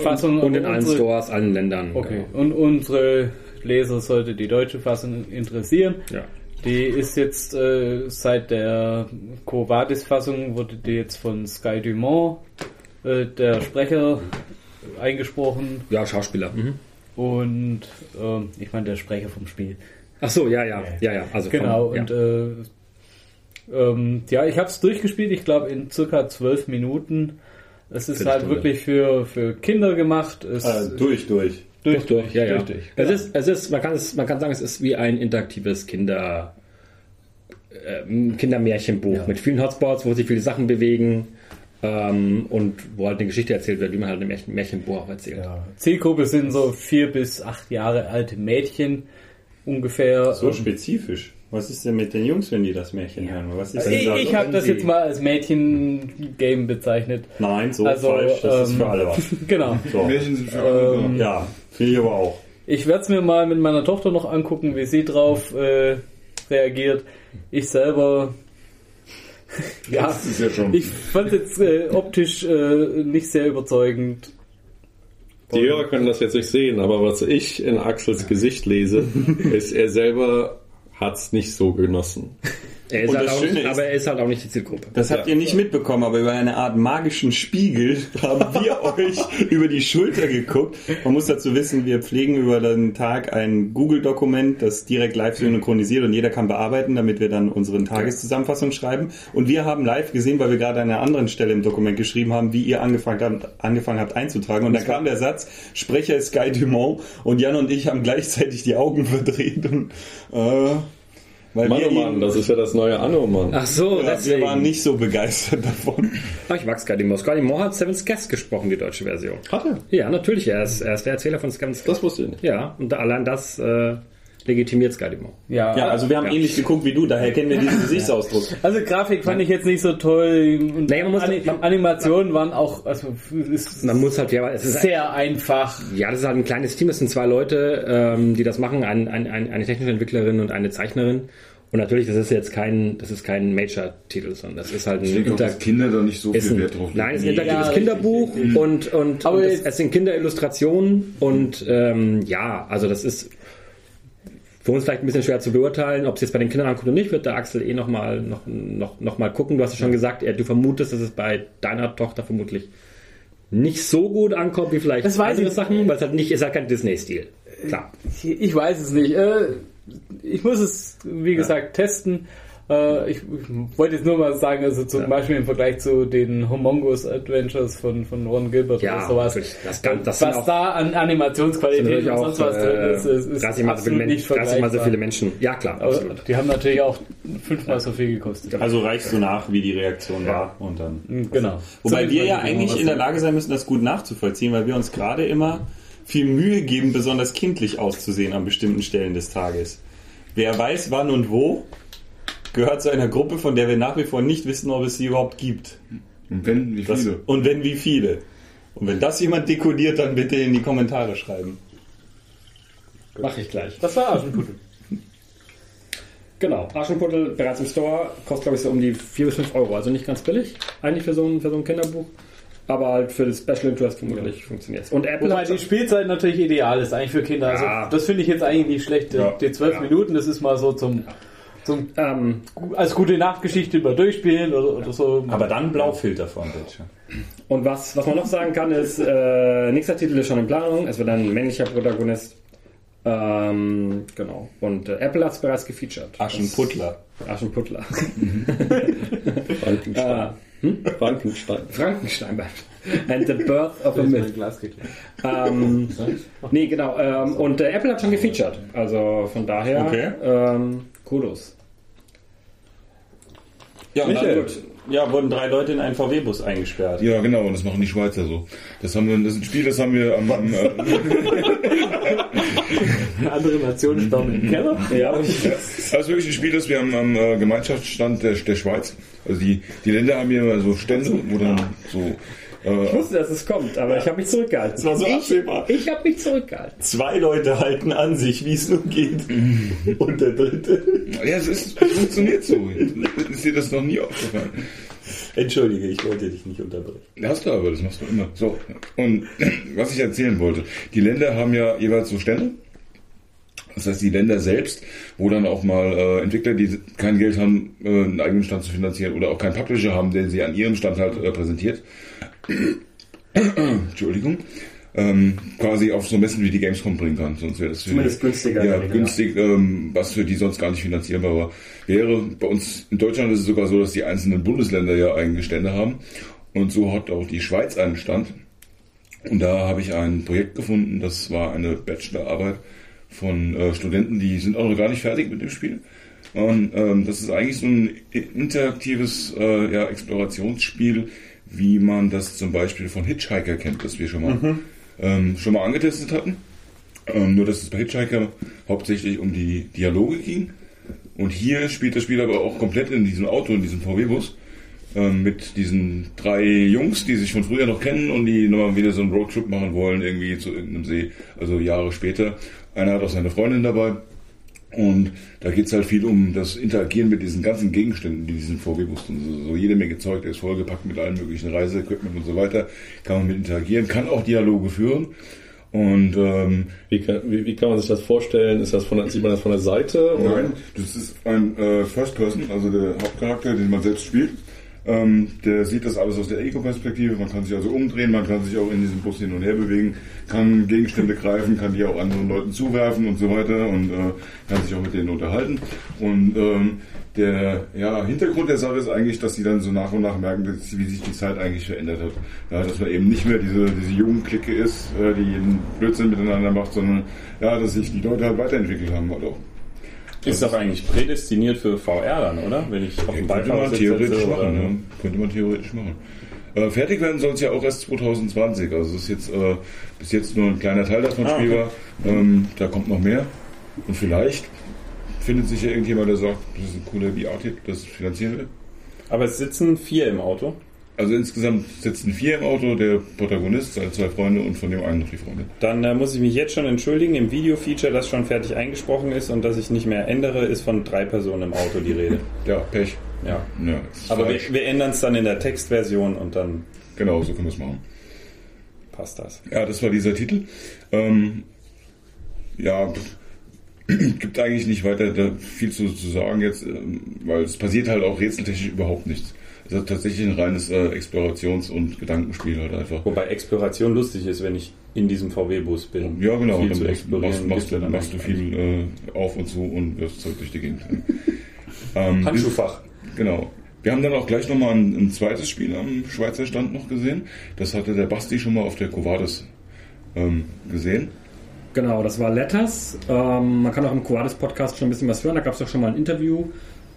Fassung. Und in aber allen unsere- Stores, allen Ländern. Okay, und unsere Leser sollte die deutsche Fassung interessieren. Ja. Die ist jetzt äh, seit der Quo Vadis-Fassung wurde die jetzt von Sky Dumont, äh, der Sprecher, eingesprochen Ja, Schauspieler. Mhm. und ähm, ich meine der Sprecher vom Spiel. Ach so, ja, ja, ja, ja. Also Genau, und ja. äh, ähm, ja, ich habe es durchgespielt, ich glaube in circa zwölf Minuten. Es ist halt wirklich für, für Kinder gemacht. Es, Äh, durch, durch. durch, durch, ja, ja. durch, durch. Es ist, es ist, man kann es, man kann sagen, es ist wie ein interaktives Kinder, ähm, Kindermärchenbuch Ja. mit vielen Hotspots, wo sich viele Sachen bewegen ähm, und wo halt eine Geschichte erzählt wird, wie man halt ein Märchen, Märchenbuch auch erzählt. Ja. Zielgruppe sind so vier bis acht Jahre alte Mädchen ungefähr. So Ähm, spezifisch. Was ist denn mit den Jungs, wenn die das Märchen hören? Was ist denn Ich, da ich habe das jetzt mal als Mädchen-Game bezeichnet. Nein, so Also, falsch, das ist ähm, für alle was. Genau. So. Märchen sind für alle Ähm, da. Ja, finde ich aber auch. Ich werde es mir mal mit meiner Tochter noch angucken, wie sie drauf äh, reagiert. Ich selber. ja, ja schon. ich fand jetzt äh, optisch äh, nicht sehr überzeugend. Die Hörer können das jetzt nicht sehen, aber was ich in Axels Gesicht lese, ist, er selber hat's nicht so genossen. Er ist Und halt das auch, Schöne ist- aber er ist halt auch nicht die Zielgruppe. Das habt ihr nicht mitbekommen, aber über eine Art magischen Spiegel haben wir euch über die Schulter geguckt. Man muss dazu wissen, wir pflegen über den Tag ein Google-Dokument, das direkt live synchronisiert und jeder kann bearbeiten, damit wir dann unsere Tageszusammenfassung schreiben. Und wir haben live gesehen, weil wir gerade an einer anderen Stelle im Dokument geschrieben haben, wie ihr angefangen habt, angefangen habt einzutragen. Und dann kam der Satz, Sprecher ist Guy Dumont und Jan und ich haben gleichzeitig die Augen verdreht. Und, äh, weil Mann, oh das ist ja das neue Anno, Mann. Ach so, ja, wir waren nicht so begeistert davon. Ah, ich mag Scotty Moore. Scotty Moore hat Seven's Guest gesprochen, die deutsche Version. Hat er? Ja, natürlich. Er ist, er ist der Erzähler von Seven's Guest. Das wusste ich nicht. Ja, und allein das äh, legitimiert Moore. Ja, Ja, also wir haben ähnlich geguckt wie du, daher kennen wir diesen Gesichtsausdruck. Also Grafik fand ich jetzt nicht so toll. Und Nee, man muss- Ani man- Animationen waren auch also ist Man muss halt, ja, es ist sehr einfach. Ja, das ist halt ein kleines Team. Es sind zwei Leute, ähm, die das machen, ein, ein, ein, eine technische Entwicklerin und eine Zeichnerin. Und natürlich, das ist jetzt kein, das ist kein Major-Titel, sondern das ist halt ein, Inter dass Kinder da nicht so ist viel ein, Wert drauf nein, es ist ein Ja, interaktives richtig. Kinderbuch und, und, Aber und es, es sind Kinderillustrationen und ähm, ja, also das ist für uns vielleicht ein bisschen schwer zu beurteilen, ob es jetzt bei den Kindern ankommt oder nicht, wird der Axel eh nochmal noch, noch, noch mal gucken. Du hast ja schon gesagt, du vermutest, dass es bei deiner Tochter vermutlich nicht so gut ankommt wie vielleicht Das weiß andere ich. Sachen, weil es halt nicht ist halt kein Disney-Stil. Klar. Ich, ich weiß es nicht. Äh, ich muss es, wie gesagt, testen. Äh, ich, ich wollte jetzt nur mal sagen, also zum Beispiel im Vergleich zu den Homongus Adventures von, von Ron Gilbert Ja, oder sowas. Das kann- das was auch- da an Animationsqualität und sonst was drin ist, ist, ist 30 mal so viele absolut Men- nicht 30 mal so vergleichbar. viele Menschen. Ja, klar, Aber absolut. die haben natürlich auch fünfmal so viel gekostet. Also reichst du nach, wie die Reaktion war und dann. Genau. Wobei So wir ja eigentlich in der Lage sein müssen, das gut nachzuvollziehen, weil wir uns gerade immer viel Mühe geben, besonders kindlich auszusehen an bestimmten Stellen des Tages. Wer weiß, wann und wo, gehört zu einer Gruppe, von der wir nach wie vor nicht wissen, ob es sie überhaupt gibt. Und wenn, wie Das, viele? und wenn, wie viele. Und wenn das jemand dekodiert, dann bitte in die Kommentare schreiben. Mache ich gleich. Das war Aschenputtel. Genau, Aschenputtel bereits im Store, kostet glaube ich so um die 4 bis 5 Euro, also nicht ganz billig, eigentlich für so ein, für so ein Kinderbuch, aber halt für das Special Interest vermutlich funktioniert es. Und Apple Wobei hat die Spielzeit natürlich ideal ist, eigentlich für Kinder. Also Ja. das finde ich jetzt eigentlich nicht schlecht. Ja. Die zwölf Minuten, das ist mal so zum, zum ähm, als gute Nachtgeschichte über durchspielen oder, oder so. Aber dann Blaufilter vor dem Bildschirm. und was, was man noch sagen kann ist, äh, nächster Titel ist schon in Planung, es wird ein männlicher Protagonist. Ähm, genau. Und äh, Apple hat es bereits gefeatured. Aschenputtler. Das- Aschenputtler. Frankenstein. Frankenstein. Frankenstein bleibt. And the Birth of a Myth. Ähm, nee, genau. Ähm, und äh, Apple hat schon gefeatured. Also von daher, Okay. ähm, Kudos. Ja, und dann Michael. Ja, wurden drei Leute in einen VW-Bus eingesperrt. Ja, genau, und das machen die Schweizer so. Das haben wir, das ist ein Spiel, das haben wir am, am äh, Andere Nationen staunen im Keller. Ja, Das ist wirklich ein Spiel, das wir am, am äh, Gemeinschaftsstand der, der Schweiz. Also die, die Länder haben hier immer so Stände, wo dann so. Ich wusste, dass es kommt, aber ich habe mich zurückgehalten. Das war so absehbar. Ich habe mich zurückgehalten. Zwei Leute halten an sich, wie es nur geht. Und der dritte. ja, es, ist, es funktioniert so. Ist dir das noch nie aufgefallen? Entschuldige, ich wollte dich nicht unterbrechen. Hast du aber, das machst du immer. So. Und was ich erzählen wollte, die Länder haben ja jeweils so Stände. Das heißt, die Länder selbst, wo dann auch mal äh, Entwickler, die kein Geld haben, äh, einen eigenen Stand zu finanzieren oder auch keinen Publisher haben, der sie an ihrem Stand halt äh, präsentiert. Entschuldigung. Ähm, quasi auf so Messen wie die Gamescom bringen kann. Sonst wäre das für Zumindest die, günstiger, Ja, ja. günstig, ähm, was für die sonst gar nicht finanzierbar war. Wäre bei uns in Deutschland ist es sogar so, dass die einzelnen Bundesländer ja eigene Stände haben. Und so hat auch die Schweiz einen Stand. Und da habe ich ein Projekt gefunden, das war eine Bachelorarbeit von äh, Studenten, die sind auch noch gar nicht fertig mit dem Spiel. Und ähm, das ist eigentlich so ein interaktives äh, ja, Explorationsspiel, wie man das zum Beispiel von Hitchhiker kennt, das wir schon mal, ähm, schon mal angetestet hatten. Ähm, nur dass es bei Hitchhiker hauptsächlich um die Dialoge ging. Und hier spielt das Spiel aber auch komplett in diesem Auto, in diesem VW-Bus. Ähm, mit diesen drei Jungs, die sich von früher noch kennen und die nochmal wieder so einen Roadtrip machen wollen, irgendwie zu irgendeinem See, also Jahre später. Einer hat auch seine Freundin dabei. Und da geht's halt viel um das Interagieren mit diesen ganzen Gegenständen, die diesen VW-Bus so, so jede Menge Zeug, der ist vollgepackt mit allen möglichen Reiseequipment und so weiter, kann man mit interagieren, kann auch Dialoge führen. Und ähm, Wie kann, wie, wie kann man sich das vorstellen? Ist das von, sieht man das von der Seite? oder? Nein, das ist ein äh, First Person, also der Hauptcharakter, den man selbst spielt. Ähm, der sieht das alles aus der Ego-Perspektive. Man kann sich also umdrehen, man kann sich auch in diesem Bus hin und her bewegen, kann Gegenstände greifen, kann die auch anderen Leuten zuwerfen und so weiter und äh, kann sich auch mit denen unterhalten. Und ähm, der ja, Hintergrund der Sache ist eigentlich, dass sie dann so nach und nach merken, dass, wie sich die Zeit eigentlich verändert hat. Ja, dass man eben nicht mehr diese, diese Jugendklicke ist, äh, die jeden Blödsinn miteinander macht, sondern ja, dass sich die Leute halt weiterentwickelt haben. Halt auch. Ist doch eigentlich prädestiniert für VR dann, oder? Wenn ich auf dem Könnte man theoretisch sitze machen, ja. Könnte man theoretisch machen. Äh, fertig werden soll es ja auch erst 2020. Also es ist jetzt äh, bis jetzt nur ein kleiner Teil davon Ah, okay. spielbar. Ähm, da kommt noch mehr. Und vielleicht findet sich ja irgendjemand, der sagt, das ist ein cooler VR-Tipp, das finanzieren will. Aber es sitzen vier im Auto. Also insgesamt sitzen vier im Auto, der Protagonist, seine zwei Freunde und von dem einen noch die Freundin. Dann äh, muss ich mich jetzt schon entschuldigen. Im Video-Feature, das schon fertig eingesprochen ist und das ich nicht mehr ändere, ist von drei Personen im Auto die Rede. Ja, Pech. Ja. Ja, Aber wir, wir ändern es dann in der Textversion und dann genau, so können wir es machen. passt das. Ja, das war dieser Titel. Ähm, ja, gibt eigentlich nicht weiter viel zu, zu sagen jetzt, ähm, weil es passiert halt auch rätseltechnisch überhaupt nichts. Es ist tatsächlich ein reines äh, Explorations- und Gedankenspiel halt einfach. Wobei Exploration lustig ist, wenn ich in diesem VW-Bus bin. Ja, genau. Viel dann zu machst, explorieren. machst, dann machst du viel äh, auf und zu und wirfst Zeug durch die Gegend. ähm, Handschuhfach. Genau. Wir haben dann auch gleich nochmal ein, ein zweites Spiel am Schweizer Stand noch gesehen. Das hatte der Basti schon mal auf der Covades ähm, gesehen. Genau, das war Letters. Ähm, man kann auch im Quadis Podcast schon ein bisschen was hören. Da gab es auch schon mal ein Interview.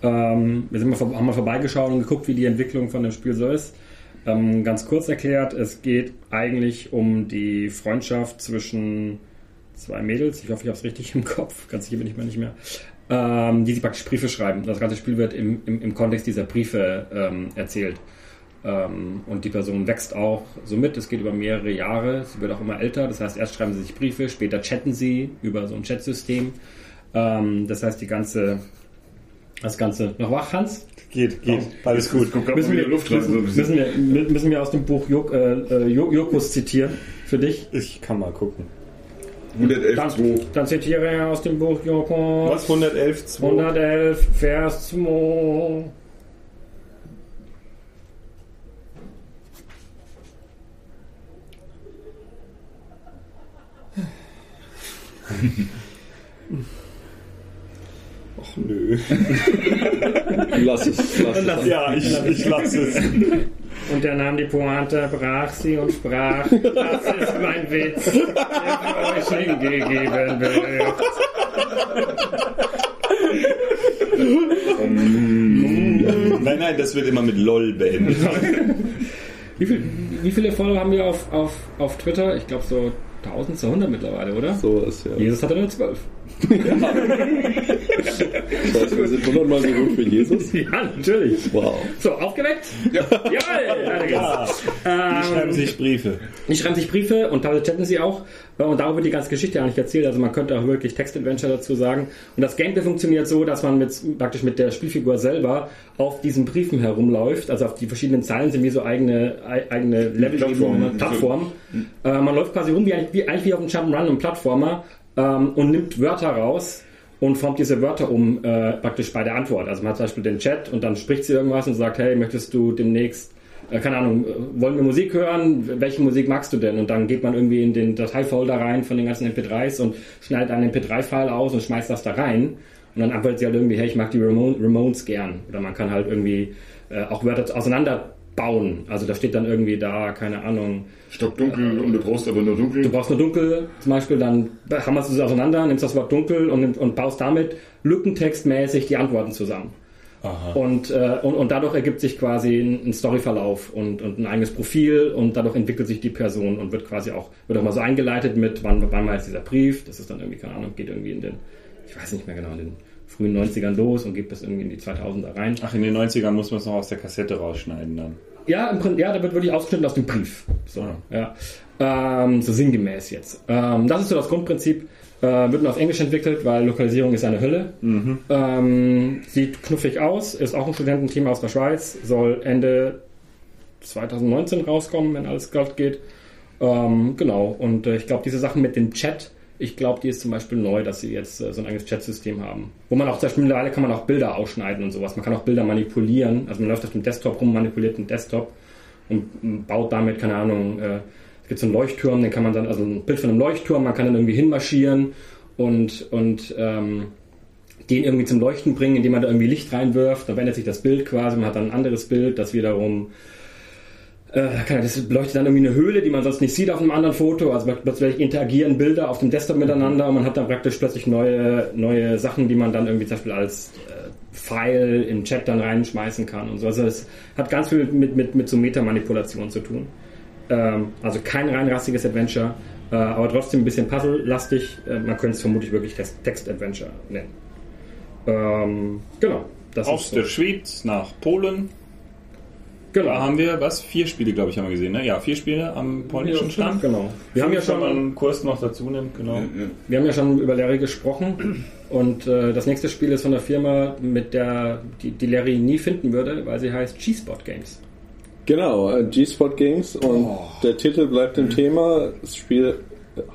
Ähm, wir sind mal, haben mal vorbeigeschaut und geguckt, wie die Entwicklung von dem Spiel so ist. Ähm, ganz kurz erklärt, es geht eigentlich um die Freundschaft zwischen zwei Mädels. Ich hoffe, ich habe es richtig im Kopf. Ganz sicher bin ich mir nicht mehr. Ähm, die sich praktisch Briefe schreiben. Das ganze Spiel wird im, im, im Kontext dieser Briefe ähm, erzählt. Ähm, und die Person wächst auch so mit. Es geht über mehrere Jahre. Sie wird auch immer älter. Das heißt, erst schreiben sie sich Briefe, später chatten sie über so ein Chatsystem. Ähm, das heißt, die ganze, das ganze, noch wach, Hans? Geht, geht. Alles gut. Müssen wir, Luft rein, so ein müssen, müssen, wir, müssen wir aus dem Buch Jok, äh, äh, Jo- Jokus zitieren für dich? Ich kann mal gucken. 111, Dann, 2. dann zitiere er aus dem Buch Jokos. Was? 111, 2? 111, Vers 2. Nö. Lass es, lass es. Ja, ich, ich lasse es. Und er nahm die Pointe, brach sie und sprach, das ist mein Witz, der euch hingegeben wird. Nein, nein, das wird immer mit LOL beendet. Wie, viel, wie viele Follower haben wir auf, auf, auf Twitter? Ich glaube so 1000 zu 100 mittlerweile, oder? So ist ja. Jesus hatte nur 12. Das heißt, wir sind hundertmal so gut für Jesus. Ja, natürlich. Wow. So, aufgeweckt? Ja. Jawohl, weiter geht's. Die schreiben sich Briefe. Die schreiben sich Briefe und teilweise chatten sie auch. Äh, Und darüber wird die ganze Geschichte eigentlich erzählt. Also man könnte auch wirklich Text-Adventure dazu sagen. Und das Gameplay funktioniert so, dass man mit, praktisch mit der Spielfigur selber auf diesen Briefen herumläuft. Also auf die verschiedenen Zeilen sind wie so eigene, ei- eigene Level, Plattformen. Plattformen. Äh, man läuft quasi rum wie, eigentlich- wie, eigentlich wie auf einem Jump'n'Run und Plattformer ähm, und nimmt Wörter raus und formt diese Wörter um äh, praktisch bei der Antwort. Also man hat zum Beispiel den Chat und dann spricht sie irgendwas und sagt, hey, möchtest du demnächst, äh, keine Ahnung, äh, wollen wir Musik hören? Welche Musik magst du denn? Und dann geht man irgendwie in den Dateifolder rein von den ganzen MP3s und schneidet einen MP3-File aus und schmeißt das da rein. Und dann antwortet sie halt irgendwie, hey, ich mag die Ramon Ramones gern. Oder man kann halt irgendwie äh, auch Wörter auseinanderbauen. Also da steht dann irgendwie da, keine Ahnung, Stockdunkel und du brauchst aber nur dunkel. Du brauchst nur dunkel, zum Beispiel, dann hammerst du es auseinander, nimmst das Wort dunkel und, und baust damit lückentextmäßig die Antworten zusammen. Und, äh, und, und dadurch ergibt sich quasi ein, ein Storyverlauf und, und ein eigenes Profil und dadurch entwickelt sich die Person und wird quasi auch, wird auch mal so eingeleitet mit, wann, wann mal ist dieser Brief, das ist dann irgendwie, keine Ahnung, geht irgendwie in den, ich weiß nicht mehr genau, in den frühen 90ern los und geht bis irgendwie in die 2000er rein. Ach, in den 90ern muss man es noch aus der Kassette rausschneiden dann. Ja, im Prinzip, ja, da wird wirklich ausgeschnitten aus dem Brief. So, ja. Ähm, so sinngemäß jetzt. Ähm, das ist so das Grundprinzip. Äh, wird nur auf Englisch entwickelt, weil Lokalisierung ist eine Hölle. Ähm, sieht knuffig aus, ist auch ein Studententeam aus der Schweiz, soll Ende 2019 rauskommen, wenn alles glatt geht. Ähm, genau, und äh, ich glaube, diese Sachen mit dem Chat, ich glaube, die ist zum Beispiel neu, dass sie jetzt äh, so ein eigenes Chat-System haben. Wo man auch zum Beispiel mittlerweile kann man auch Bilder ausschneiden und sowas. Man kann auch Bilder manipulieren. Also man läuft auf dem Desktop rum, manipuliert den Desktop und m, baut damit, keine Ahnung, äh, es gibt so einen Leuchtturm, den kann man dann, also ein Bild von einem Leuchtturm, man kann dann irgendwie hinmarschieren und, und ähm, den irgendwie zum Leuchten bringen, indem man da irgendwie Licht reinwirft. Dann wendet sich das Bild quasi, man hat dann ein anderes Bild, das wiederum äh, das beleuchtet dann irgendwie eine Höhle, die man sonst nicht sieht auf einem anderen Foto. Also plötzlich interagieren Bilder auf dem Desktop miteinander und man hat dann praktisch plötzlich neue, neue Sachen, die man dann irgendwie zum Beispiel als äh, File im Chat dann reinschmeißen kann und so. Also es hat ganz viel mit, mit, mit so Metamanipulation zu tun. Ähm, also kein rein rassiges Adventure, äh, aber trotzdem ein bisschen puzzle-lastig. Äh, man könnte es vermutlich wirklich Text- Text-Adventure nennen. Ähm, genau. Das Aus ist der so. Schweiz nach Polen. Genau. Da haben wir, was? Vier Spiele, glaube ich, haben wir gesehen, ne? Ja, vier Spiele am polnischen Stand. Genau. Wir haben ja schon einen Kurs noch dazu nimmt, genau. Wir haben ja schon über Larry gesprochen und äh, das nächste Spiel ist von der Firma, mit der die, die Larry nie finden würde, weil sie heißt G-Spot Games. Genau, äh, G-Spot Games und Oh. der Titel bleibt im Thema. Das Spiel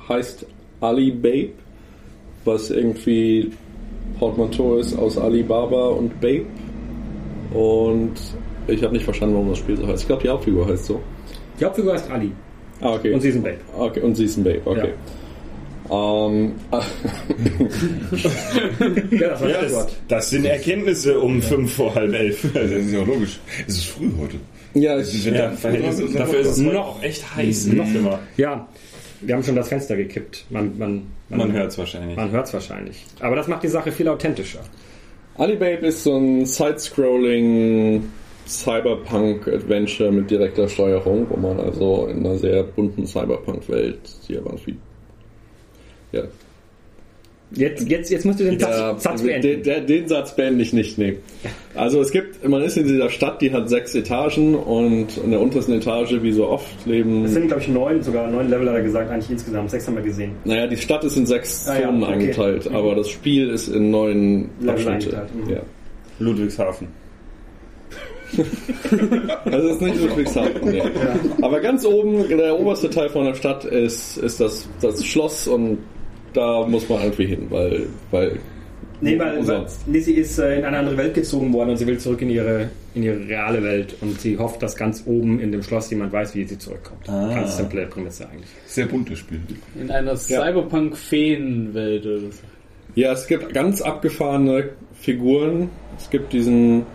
heißt Ali Babe, was irgendwie Portmanteau ist aus Alibaba und Babe. Und ich habe nicht verstanden, warum das Spiel so heißt. Ich glaube, die Hauptfigur heißt so. Die Hauptfigur heißt Ali Ah, okay. und sie ist ein Babe. okay. Und sie ist ein Babe, okay. Ähm, Ja, das war Ja, das das, sind Erkenntnisse um fünf vor halb elf. Das ist ja logisch. Es ist früh heute. ja, ich, Ja, Verhältnis- dafür ist es noch echt heiß. Noch immer. Ja, wir haben schon das Fenster gekippt. Man, man, Man hört es wahrscheinlich. Man hört es wahrscheinlich. Aber das macht die Sache viel authentischer. Alibabe ist so ein Side-Scrolling Cyberpunk-Adventure mit direkter Steuerung, wo man also in einer sehr bunten Cyberpunk-Welt, die aber irgendwie. Ja, Jetzt, jetzt, jetzt musst du den ja Satz, Satz den, beenden. den, den Satz beende ich nicht, nee. Also es gibt, man ist in dieser Stadt, die hat sechs Etagen und in der untersten Etage, wie so oft, leben. Es sind, glaube ich, neun, sogar neun Level hat er gesagt, eigentlich insgesamt. Sechs haben wir gesehen. Naja, die Stadt ist in sechs Ah ja, Zonen okay. eingeteilt, aber das Spiel ist in neun Level Abschnitte. eingeteilt, mhm. Ja. Ludwigshafen. Also es ist nicht Ludwigshafen, nee. Aber ganz oben, der oberste Teil von der Stadt ist, ist das, das Schloss und da muss man irgendwie hin, weil, weil Nee, weil, weil sonst? Lizzie ist äh, in eine andere Welt gezogen worden und sie will zurück in ihre, in ihre reale Welt und sie hofft, dass ganz oben in dem Schloss jemand weiß, wie sie zurückkommt. Ah. Ganz simple Prämisse eigentlich. Sehr buntes Spiel. In einer Cyberpunk-Feenwelt oder so. Ja, es gibt ganz abgefahrene Figuren. Es gibt diesen,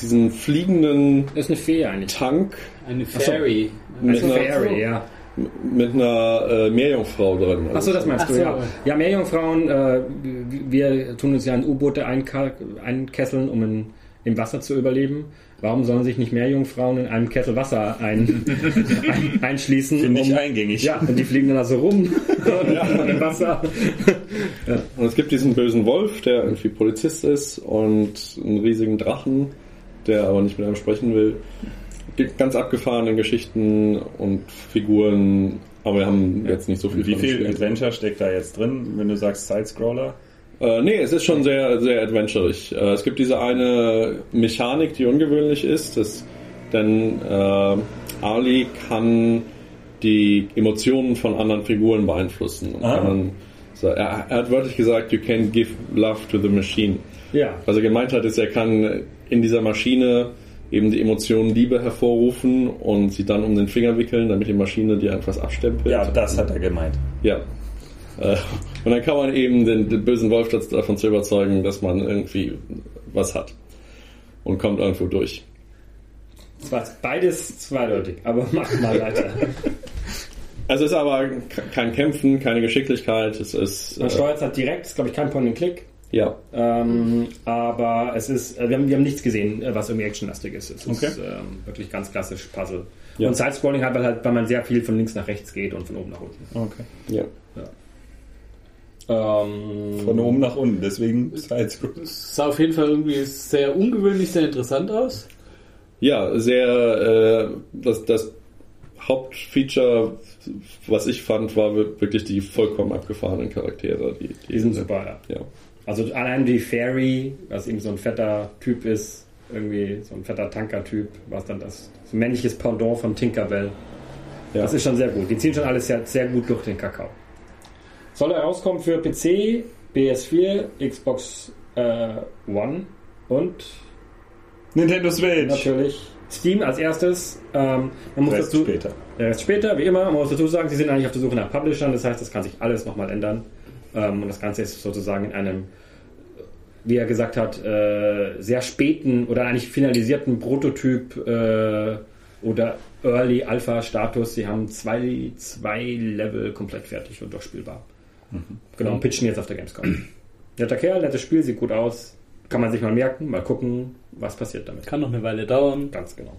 diesen fliegenden Das ist eine Fee eigentlich. Tank Eine Fairy. mit Also einer, Fairy, ja. mit einer äh, Meerjungfrau drin. Achso, das meinst Ach du, so. ja. Ja, Meerjungfrauen, äh, wir tun uns ja in U-Boote einkesseln, um in, im Wasser zu überleben. Warum sollen sich nicht Meerjungfrauen in einem Kessel Wasser ein, ein, einschließen? Finde ich um- eingängig. Ja, und die fliegen dann da so rum und im Wasser. Und es gibt diesen bösen Wolf, der irgendwie Polizist ist und einen riesigen Drachen, der aber nicht mit einem sprechen will. Es gibt ganz abgefahrene Geschichten und Figuren, aber wir haben jetzt nicht so viel Wie viel. Adventure steckt da jetzt drin, wenn du sagst Sidescroller? Äh, nee, es ist schon sehr, sehr adventurig. Äh, es gibt diese eine Mechanik, die ungewöhnlich ist, dass, denn äh, Ali kann die Emotionen von anderen Figuren beeinflussen. Ah. dann, so, er, er hat wörtlich gesagt, you can give love to the machine. Ja. Was er gemeint hat, ist, er kann in dieser Maschine eben die Emotionen Liebe hervorrufen und sie dann um den Finger wickeln, damit die Maschine dir etwas abstempelt. Ja, das hat er gemeint. Ja. Äh, Und dann kann man eben den, den bösen Wolf davon zu überzeugen, dass man irgendwie was hat. Und kommt irgendwo durch. Das war beides zweideutig, aber mach mal weiter. Also es ist aber kein Kämpfen, keine Geschicklichkeit. Es ist Man äh, steuert es halt direkt, ist glaube ich kein Point-and-Click. ja. Ähm, aber es ist, äh, wir haben, wir haben nichts gesehen, was irgendwie actionlastig ist. Es Okay. ist ähm, wirklich ganz klassisch Puzzle. Ja. Und Sidescrolling halt, weil halt, weil man sehr viel von links nach rechts geht und von oben nach unten. Okay. ja. Ähm, Von oben nach unten, deswegen Sidescroll. es sah auf jeden Fall irgendwie sehr ungewöhnlich, sehr interessant aus. Ja, sehr, äh, das, das Hauptfeature, was ich fand, war wirklich die vollkommen abgefahrenen Charaktere. Die, die, Die sind super, ja. Ja. Also allein die Fairy, was eben so ein fetter Typ ist, irgendwie so ein fetter Tanker-Typ, was dann das ein männliches Pendant von Tinkerbell. Ja. Das ist schon sehr gut. Die ziehen schon alles sehr, sehr gut durch den Kakao. Soll er rauskommen für PC, PS4, Xbox äh, One und Nintendo Switch. natürlich Steam als erstes. Ähm, man muss Rest dazu, später. Der Rest später, wie immer. Man muss dazu sagen, sie sind eigentlich auf der Suche nach Publishern. Das heißt, das kann sich alles nochmal ändern. Ähm, und das Ganze ist sozusagen in einem, wie er gesagt hat, äh, sehr späten oder eigentlich finalisierten Prototyp äh, oder Early Alpha Status. Sie haben zwei, zwei Level komplett fertig und durchspielbar. Genau, und pitchen jetzt auf der Gamescom. Netter Kerl, nettes Spiel, sieht gut aus. Kann man sich mal merken, mal gucken, was passiert damit. Kann noch eine Weile dauern. Ganz genau.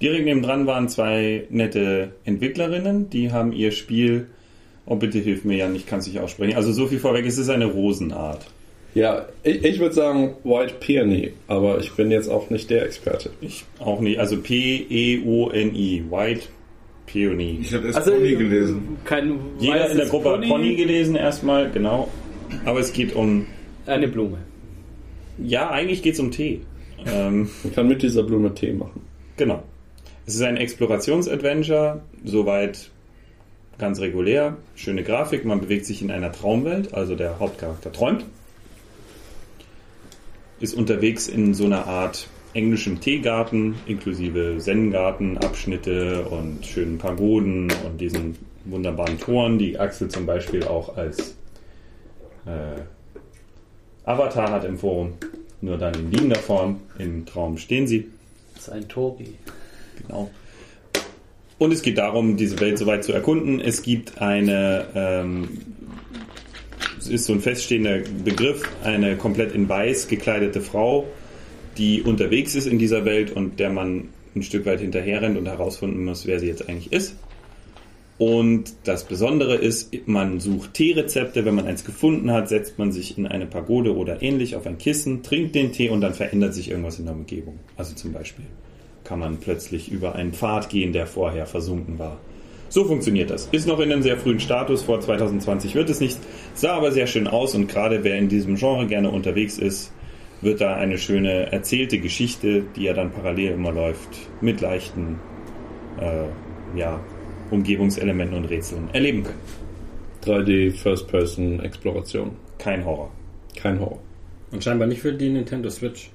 Direkt nebendran waren zwei nette Entwicklerinnen, die haben ihr Spiel, oh bitte hilf mir Jan, ich kann es nicht aussprechen, also so viel vorweg, es ist eine Rosenart. Ja, ich, ich würde sagen White Peony, aber ich bin jetzt auch nicht der Experte. Ich auch nicht, also P-E-O-N-I, White Peony. Ich habe erst Also, Pony gelesen. Kein Jeder in der Gruppe hat Pony gelesen erstmal, genau. Aber es geht um, Eine Blume. ja, eigentlich geht es um Tee. Ähm, Man kann mit dieser Blume Tee machen. Genau. Es ist ein Explorationsadventure, soweit ganz regulär. Schöne Grafik, man bewegt sich in einer Traumwelt, also der Hauptcharakter träumt. Ist unterwegs in so einer Art englischem Teegarten, inklusive Zen-Garten, Abschnitte und schönen Pagoden und diesen wunderbaren Toren, die Axel zum Beispiel auch als äh, Avatar hat im Forum. Nur dann in liegender Form, im Traum stehen sie. Das ist ein Tori. Genau. Und es geht darum, diese Welt soweit zu erkunden. Es gibt eine, ähm, es ist so ein feststehender Begriff, eine komplett in weiß gekleidete Frau, die unterwegs ist in dieser Welt und der man ein Stück weit hinterherrennt und herausfinden muss, wer sie jetzt eigentlich ist. Und das Besondere ist, man sucht Teerezepte. Wenn man eins gefunden hat, setzt man sich in eine Pagode oder ähnlich auf ein Kissen, trinkt den Tee und dann verändert sich irgendwas in der Umgebung. Also zum Beispiel kann man plötzlich über einen Pfad gehen, der vorher versunken war. So funktioniert das. Ist noch in einem sehr frühen Status, vor 2020 wird es nicht, sah aber sehr schön aus und gerade wer in diesem Genre gerne unterwegs ist, wird da eine schöne erzählte Geschichte, die ja dann parallel immer läuft, mit leichten äh, ja, Umgebungselementen und Rätseln erleben können. 3D First-Person-Exploration. Kein Horror. Kein Horror. Und scheinbar nicht für die Nintendo Switch.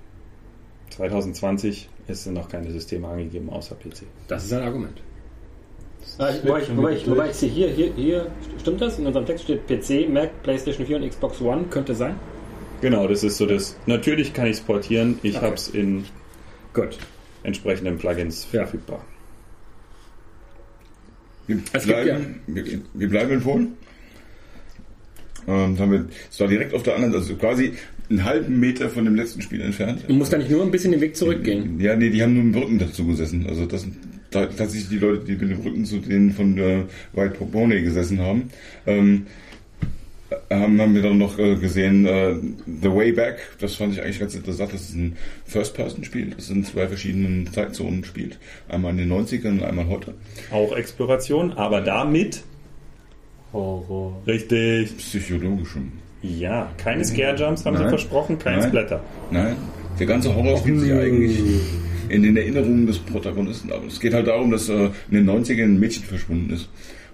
2020 ist noch keine Systeme angegeben außer PC. Das ist ein Argument. Ah, ich, wobei, ich, wobei, ich, wobei ich sehe hier, hier, hier, stimmt das? In unserem Text steht PC, Mac, PlayStation 4 und Xbox One, könnte sein. Genau, das ist so das. Natürlich kann ich es portieren. Ich Okay. habe es in Gut. entsprechenden Plugins Ja. verfügbar. Wir bleiben, wir, wir bleiben in Polen. Ähm, haben wir, es war direkt auf der anderen, also quasi einen halben Meter von dem letzten Spiel entfernt. Du musst da nicht nur ein bisschen den Weg zurückgehen. Ja, nee, die haben nur im Rücken dazu gesessen. Also das tatsächlich die Leute, die mit dem Rücken zu denen von äh, White Pony gesessen haben. Ähm, haben, haben wir dann noch äh, gesehen äh, The Way Back. Das fand ich eigentlich ganz interessant. Das ist ein First-Person-Spiel. Das in zwei verschiedenen Zeitzonen spielt. Einmal in den 90ern und einmal heute. Auch Exploration, aber damit Horror. richtig. Psychologischem. Ja, keine Scare Jumps haben sie Nein. versprochen, kein Nein. Splatter. Nein, der ganze Horror spielt sich eigentlich in den Erinnerungen des Protagonisten ab. Es geht halt darum, dass äh, in den 90ern ein Mädchen verschwunden ist.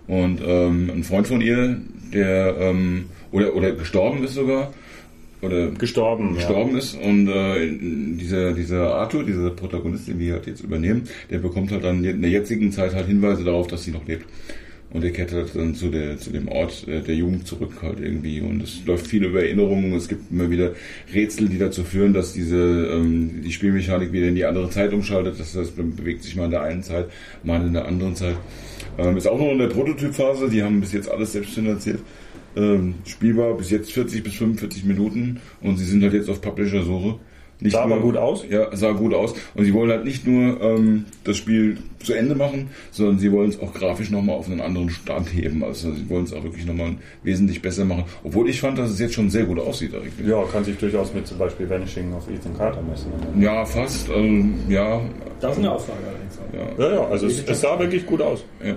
Und ähm, ein Freund von ihr, der ähm, oder, oder gestorben ist sogar, oder Gestorben. gestorben ist und äh, dieser, dieser Arthur, dieser Protagonist, den wir halt jetzt übernehmen, der bekommt halt dann in der jetzigen Zeit halt Hinweise darauf, dass sie noch lebt. Und er kehrt halt dann zu, der, zu dem Ort äh, der Jugend zurück halt irgendwie. Und es läuft viel über Erinnerungen. Es gibt immer wieder Rätsel, die dazu führen, dass diese ähm, die Spielmechanik wieder in die andere Zeit umschaltet. Das heißt, man bewegt sich mal in der einen Zeit, mal in der anderen Zeit. Ähm, ist auch noch in der Prototypphase. Die haben bis jetzt alles selbst finanziert. Ähm, spielbar bis jetzt 40 bis 45 Minuten und sie sind halt jetzt auf Publisher-Suche. Nicht Sah nur, aber gut aus. Ja, sah gut aus. Und sie wollen halt nicht nur ähm, das Spiel zu Ende machen, sondern sie wollen es auch grafisch nochmal auf einen anderen Stand heben. Also sie wollen es auch wirklich nochmal wesentlich besser machen. Obwohl ich fand, dass es jetzt schon sehr gut aussieht eigentlich. Ja, kann sich durchaus mit zum Beispiel Vanishing of Ethan Carter messen. Ja, fast. Also, ja, Das ist eine Aussage allerdings. auch. ja, Ja, ja, also es, es sah wirklich gut aus. ja.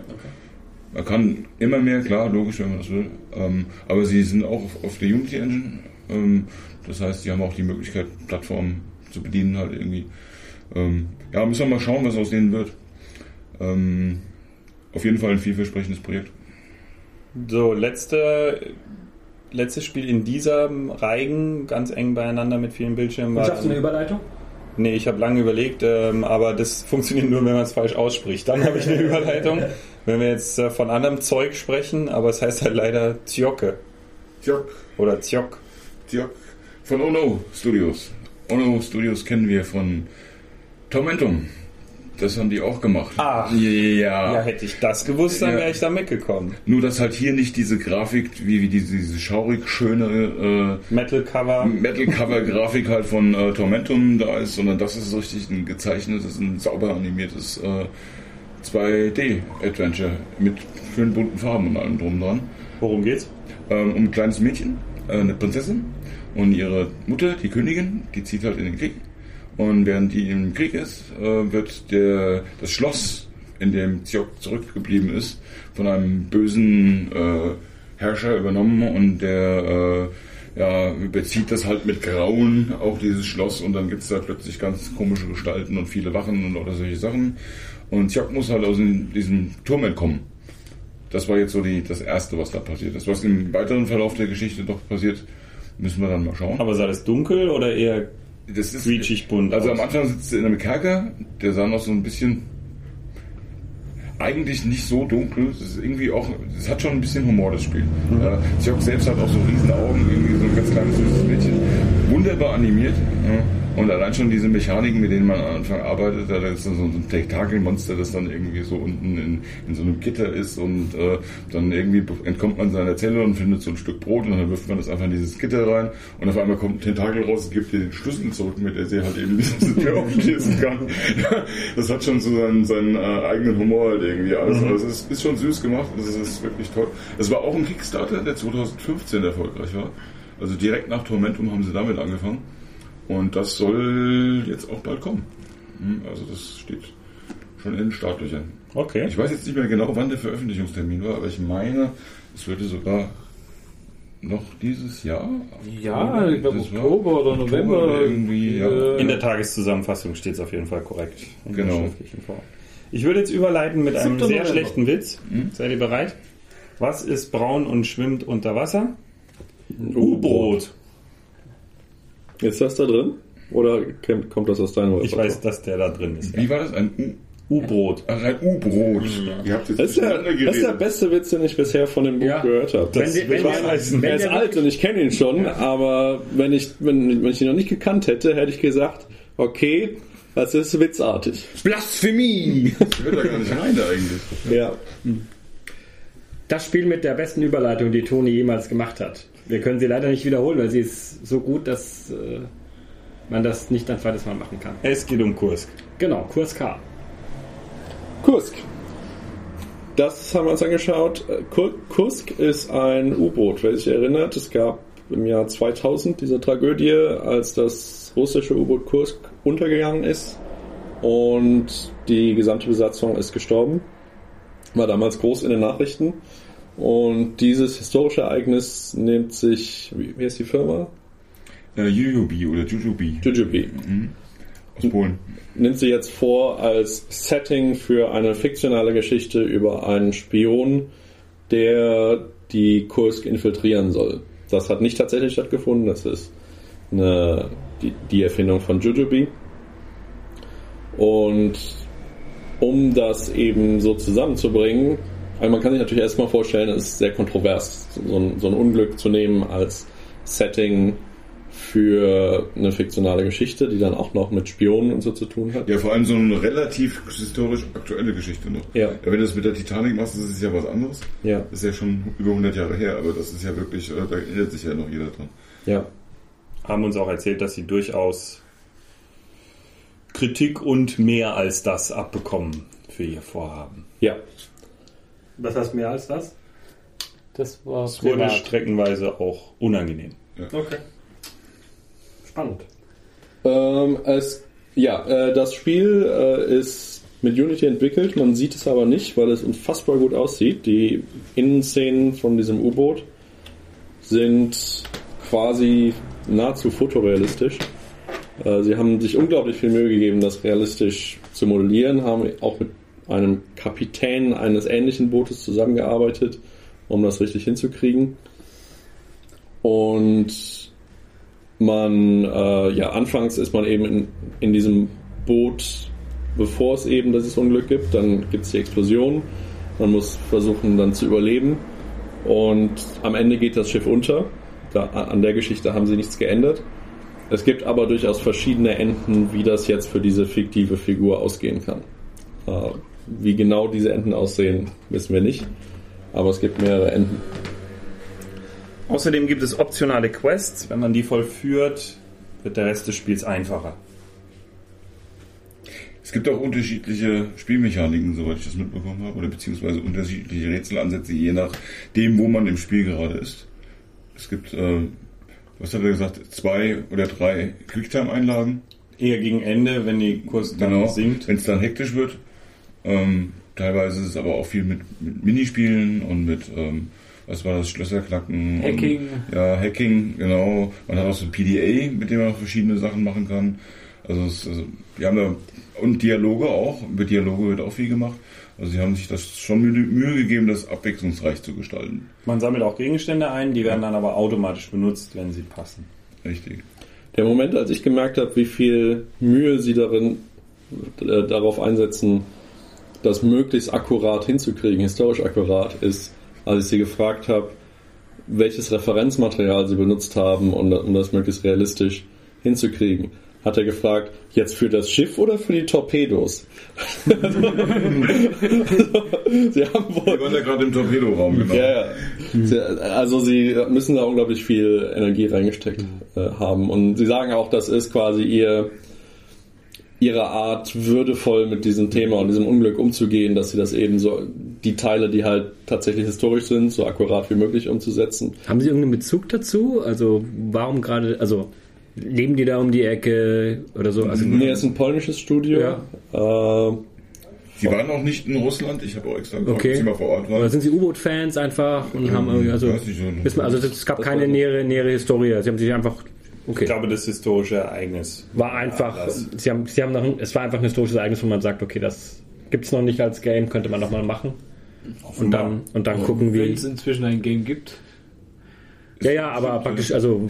Man kann immer mehr, klar, logisch, wenn man das will. Ähm, aber sie sind auch auf, auf der Unity Engine. Ähm, das heißt, sie haben auch die Möglichkeit, Plattformen zu bedienen halt irgendwie. Ähm, ja, müssen wir mal schauen, was aus denen wird. Ähm, auf jeden Fall ein vielversprechendes Projekt. So, letzte, letztes Spiel in dieser Reigen, ganz eng beieinander mit vielen Bildschirmen. Und War schaffst du eine Überleitung? nee, ich habe lange überlegt, ähm, aber das funktioniert nur, wenn man es falsch ausspricht. Dann habe ich eine Überleitung. Wenn wir jetzt äh, von anderem Zeug sprechen, aber es heißt halt leider Zjoke Tjok, oder Zjok. Tjok. Von Ono Studios. Ono Studios kennen wir von Tormentum. Das haben die auch gemacht. Ach. Ja. Ja, hätte ich das gewusst, dann Ja. wäre ich da mitgekommen. Nur, dass halt hier nicht diese Grafik, wie, wie diese, diese schaurig schöne Metal Cover. äh, Metal-Cover-Grafik halt von äh, Tormentum da ist, sondern das ist richtig ein gezeichnetes, ein sauber animiertes äh, 2D-Adventure mit schönen bunten Farben und allem drum dran. Worum geht's? Ähm, um ein kleines Mädchen, äh, eine Prinzessin und ihre Mutter, die Königin, die zieht halt in den Krieg. Und während die im Krieg ist, äh, wird der, das Schloss, in dem Ziok zurückgeblieben ist, von einem bösen äh, Herrscher übernommen und der äh, ja, bezieht das halt mit Grauen, auch dieses Schloss, und dann gibt es da plötzlich ganz komische Gestalten und viele Wachen und oder solche Sachen. Und Ziok muss halt aus diesem Turm entkommen. Das war jetzt so die, das Erste, was da passiert ist. Was im weiteren Verlauf der Geschichte doch passiert, müssen wir dann mal schauen. Aber sah das dunkel oder eher das ist quietschig bunt Also aus? am Anfang sitzt er in einem Kerker, der sah noch so ein bisschen eigentlich nicht so dunkel. Es ist irgendwie auch, es hat schon ein bisschen Humor, das Spiel. Mhm. Äh, Siok selbst hat auch so riesen Augen, irgendwie so ein ganz kleines süßes Mädchen. Wunderbar animiert. Ja. Und allein schon diese Mechaniken, mit denen man am Anfang arbeitet, da ist dann so ein Tentakelmonster, das dann irgendwie so unten in, in so einem Gitter ist und äh, dann irgendwie entkommt man seiner Zelle und findet so ein Stück Brot und dann wirft man das einfach in dieses Gitter rein und auf einmal kommt ein Tentakel raus und gibt dir den Schlüssel zurück, mit der sie halt eben diese Tür aufschließen kann. das hat schon so seinen, seinen äh, eigenen Humor halt irgendwie alles. Mhm. Es ist, ist schon süß gemacht, das ist wirklich toll. Es war auch ein Kickstarter, der 2015 erfolgreich war. Also direkt nach Tormentum haben sie damit angefangen. Und das soll jetzt auch bald kommen. Hm, Also das steht schon in den Startlöchern. Okay. Ich weiß jetzt nicht mehr genau, wann der Veröffentlichungstermin war, aber ich meine, es würde sogar noch dieses Jahr. Ja, ich glaube war Oktober oder November. oder irgendwie, ja. äh, In der Tageszusammenfassung steht es auf jeden Fall korrekt. In der Genau. schriftlichen Form. Ich würde jetzt überleiten mit einem 7. sehr November. schlechten Witz. Seid ihr bereit? Was ist braun und schwimmt unter Wasser? U-Boot. Ist das da drin? Oder kommt das aus deinem Ich weiß, dass der da drin ist. Wie war das? Ein U-Brot. Ach, ein U-Brot. Ihr habt jetzt Das ist, der, das ist der beste Witz, den ich bisher von dem Buch Ja. gehört habe. Das Wenn- wenn- was heißen. er ist alt und ich kenne ihn schon, aber wenn ich, wenn, wenn ich ihn noch nicht gekannt hätte, hätte ich gesagt, okay, das ist witzartig. Blasphemie! Ich will da gar nicht rein eigentlich. Ja. Das Spiel mit der besten Überleitung, die Toni jemals gemacht hat. Wir können sie leider nicht wiederholen, weil sie ist so gut, dass äh, man das nicht ein zweites Mal machen kann. Es geht um Kursk. Genau, Kurs K. Kursk. Das haben wir uns angeschaut. Äh, Kur Kursk ist ein U-Boot, wer sich erinnert. Es gab im Jahr 2000 diese Tragödie, als das russische U-Boot Kursk untergegangen ist und die gesamte Besatzung ist gestorben. War damals groß in den Nachrichten. Und dieses historische Ereignis nimmt sich, wie, wie heißt die Firma? Äh, Jujubi oder Jujubi Jujubi. aus Polen. nimmt sie jetzt vor als Setting für eine fiktionale Geschichte über einen Spion, der die Kursk infiltrieren soll. Das hat nicht tatsächlich stattgefunden, das ist eine, die, die Erfindung von Jujubi. Und um das eben so zusammenzubringen, also man kann sich natürlich erstmal vorstellen, es ist sehr kontrovers, so ein, so ein Unglück zu nehmen als Setting für eine fiktionale Geschichte, die dann auch noch mit Spionen und so zu tun hat. Ja, vor allem so eine relativ historisch aktuelle Geschichte noch. Ja. wenn du das mit der Titanic machst, das ist ja was anderes. Ja. Das ist ja schon über 100 Jahre her, aber das ist ja wirklich, äh, da erinnert sich ja noch jeder dran. Ja. Haben uns auch erzählt, dass sie durchaus Kritik und mehr als das abbekommen für ihr Vorhaben. Ja. Was heißt mehr als das? Das war Es wurde privat. streckenweise auch unangenehm. Okay. Spannend. Ähm, es, ja, äh, das Spiel äh, ist mit Unity entwickelt, man sieht es aber nicht, weil es unfassbar gut aussieht. Die Innenszenen von diesem U-Boot sind quasi nahezu fotorealistisch. Äh, sie haben sich unglaublich viel Mühe gegeben, das realistisch zu modellieren, haben auch mit einem Kapitän eines ähnlichen Bootes zusammengearbeitet, um das richtig hinzukriegen. Und man, äh, ja, anfangs ist man eben in, in diesem Boot, bevor es eben dieses Unglück gibt, dann gibt es die Explosion, man muss versuchen dann zu überleben und am Ende geht das Schiff unter. Da, an der Geschichte haben sie nichts geändert. Es gibt aber durchaus verschiedene Enden, wie das jetzt für diese fiktive Figur ausgehen kann. Äh, wie genau diese Enden aussehen, wissen wir nicht, aber es gibt mehrere Enden. Außerdem gibt es optionale Quests. Wenn man die vollführt, wird der Rest des Spiels einfacher. Es gibt auch unterschiedliche Spielmechaniken, soweit ich das mitbekommen habe, oder beziehungsweise unterschiedliche Rätselansätze, je nachdem, wo man im Spiel gerade ist. Es gibt, äh, was hat er gesagt, zwei oder drei Quicktime-Einlagen. Eher gegen Ende, wenn die Kurs dann Genau, sinkt. wenn es dann hektisch wird. Ähm, teilweise ist es aber auch viel mit, mit Minispielen und mit, ähm, was war das, Schlösserknacken. Hacking. Und, ja, Hacking, genau. Man hat auch so ein PDA, mit dem man verschiedene Sachen machen kann. Also, es, also wir haben da, und Dialoge auch, über Dialoge wird auch viel gemacht. Also sie haben sich das schon Mühe, Mühe gegeben, das abwechslungsreich zu gestalten. Man sammelt auch Gegenstände ein, die werden dann aber automatisch benutzt, wenn sie passen. Richtig. Der Moment, als ich gemerkt habe, wie viel Mühe sie darin äh, darauf einsetzen, das möglichst akkurat hinzukriegen, historisch akkurat, ist, als ich sie gefragt habe, welches Referenzmaterial sie benutzt haben, um, um das möglichst realistisch hinzukriegen. Hat er gefragt, jetzt für das Schiff oder für die Torpedos? sie haben wohl Wir waren ja gerade im Torpedoraum, genau. ja, ja. Also sie müssen da unglaublich viel Energie reingesteckt äh, haben. Und sie sagen auch, das ist quasi ihr ihre Art, würdevoll mit diesem Thema und diesem Unglück umzugehen, dass sie das eben so, die Teile, die halt tatsächlich historisch sind, so akkurat wie möglich umzusetzen. Haben Sie irgendeinen Bezug dazu? Also warum gerade, also leben die da um die Ecke oder so? Also, Nee, es ist ein polnisches Studio. Ja. Äh, Sie waren auch nicht in Russland, ich habe auch extra gefragt, Okay. Sie mal vor Ort waren. Oder sind Sie U-Boot-Fans einfach und haben irgendwie, also, weiß nicht, so- wissen wir, also es gab keine nähere, nähere Historie. Sie haben sich einfach, okay, Ich glaube, das historische Ereignis war einfach, Anlass. Sie haben, Sie haben noch, ein- es war einfach ein historisches Ereignis, wo man sagt, okay, das gibt es noch nicht als Game, könnte man doch mal machen. Und dann, und dann gucken, Wenn wie. es inzwischen ein Game gibt. Ja, ja, aber praktisch, also,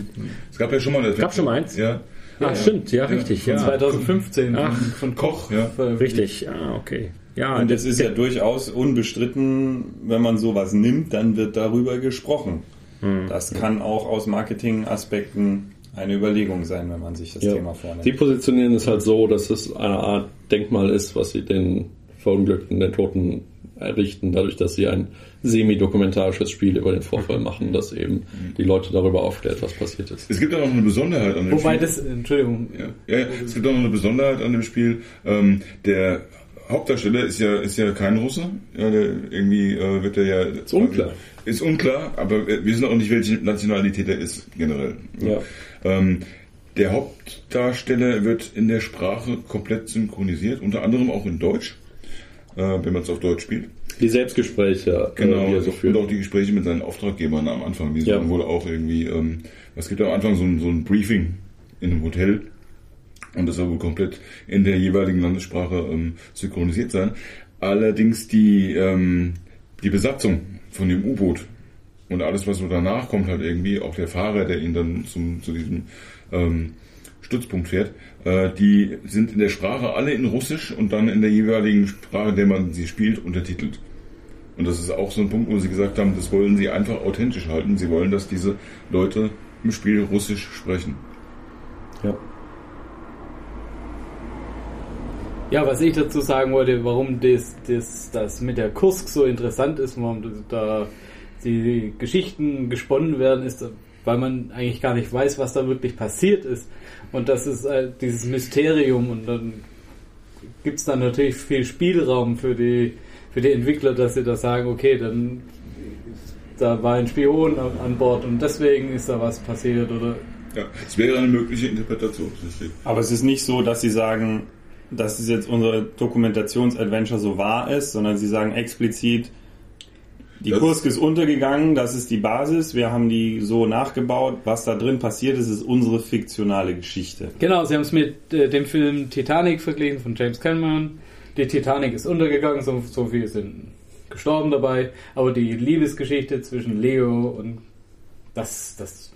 Es gab ja schon mal eine Gab schon mal eins? Ja. ach, stimmt, ja, richtig, ja. 2015 Ach. von, Koch. Ja. veröffentlicht. Richtig, ah, okay. Ja, Und es ist ja durchaus unbestritten, wenn man sowas nimmt, dann wird darüber gesprochen. Das kann auch aus Marketingaspekten eine Überlegung sein, wenn man sich das ja. Thema vornimmt. Sie positionieren es halt so, dass es eine Art Denkmal ist, was sie den Verunglückten, den Toten errichten, dadurch, dass sie ein semi-dokumentarisches Spiel über den Vorfall machen, das eben die Leute darüber aufklärt, was passiert ist. Es gibt auch noch eine Besonderheit an dem Wobei Spiel. das, Entschuldigung, Ja, ja, es gibt auch noch eine Besonderheit an dem Spiel. Ähm, der Hauptdarsteller ist ja ist ja kein Russe. Ja, der, irgendwie äh, wird er ja ist unklar. Ist unklar, aber wir wissen auch nicht, welche Nationalität er ist generell. Ja. Ähm, der Hauptdarsteller wird in der Sprache komplett synchronisiert, unter anderem auch in Deutsch, äh, wenn man es auf Deutsch spielt. Die Selbstgespräche, Genau, äh, die er so und auch die Gespräche mit seinen Auftraggebern am Anfang. Die Ja. sollen wohl auch irgendwie, ähm, es gibt am Anfang so ein, so ein Briefing in einem Hotel und das soll wohl komplett in der jeweiligen Landessprache ähm, synchronisiert sein. Allerdings die, ähm, die Besatzung von dem U-Boot und alles, was so danach kommt, halt irgendwie, auch der Fahrer, der ihn dann zum, zu diesem ähm, Stützpunkt fährt, äh, die sind in der Sprache alle in Russisch und dann in der jeweiligen Sprache, in der man sie spielt, untertitelt. Und das ist auch so ein Punkt, wo sie gesagt haben, das wollen sie einfach authentisch halten. Sie wollen, dass diese Leute im Spiel Russisch sprechen. Ja. Ja, was ich dazu sagen wollte, warum das, das, das mit der Kursk so interessant ist, warum da die Geschichten gesponnen werden, ist, weil man eigentlich gar nicht weiß, was da wirklich passiert ist. Und das ist äh, dieses Mysterium und dann gibt es dann natürlich viel Spielraum für die, für die Entwickler, dass sie da sagen, okay, dann da war ein Spion an, Bord und deswegen ist da was passiert oder Ja, es wäre eine mögliche Interpretation. Aber es ist nicht so, dass sie sagen, dass es jetzt unsere Dokumentations-Adventure so wahr ist, sondern sie sagen explizit, die Das- Kursk ist untergegangen, das ist die Basis, wir haben die so nachgebaut, was da drin passiert ist, ist unsere fiktionale Geschichte. Genau, sie haben es mit äh, dem Film Titanic verglichen von James Cameron. Die Titanic ist untergegangen, so, so viele sind gestorben dabei, aber die Liebesgeschichte zwischen Leo und das, das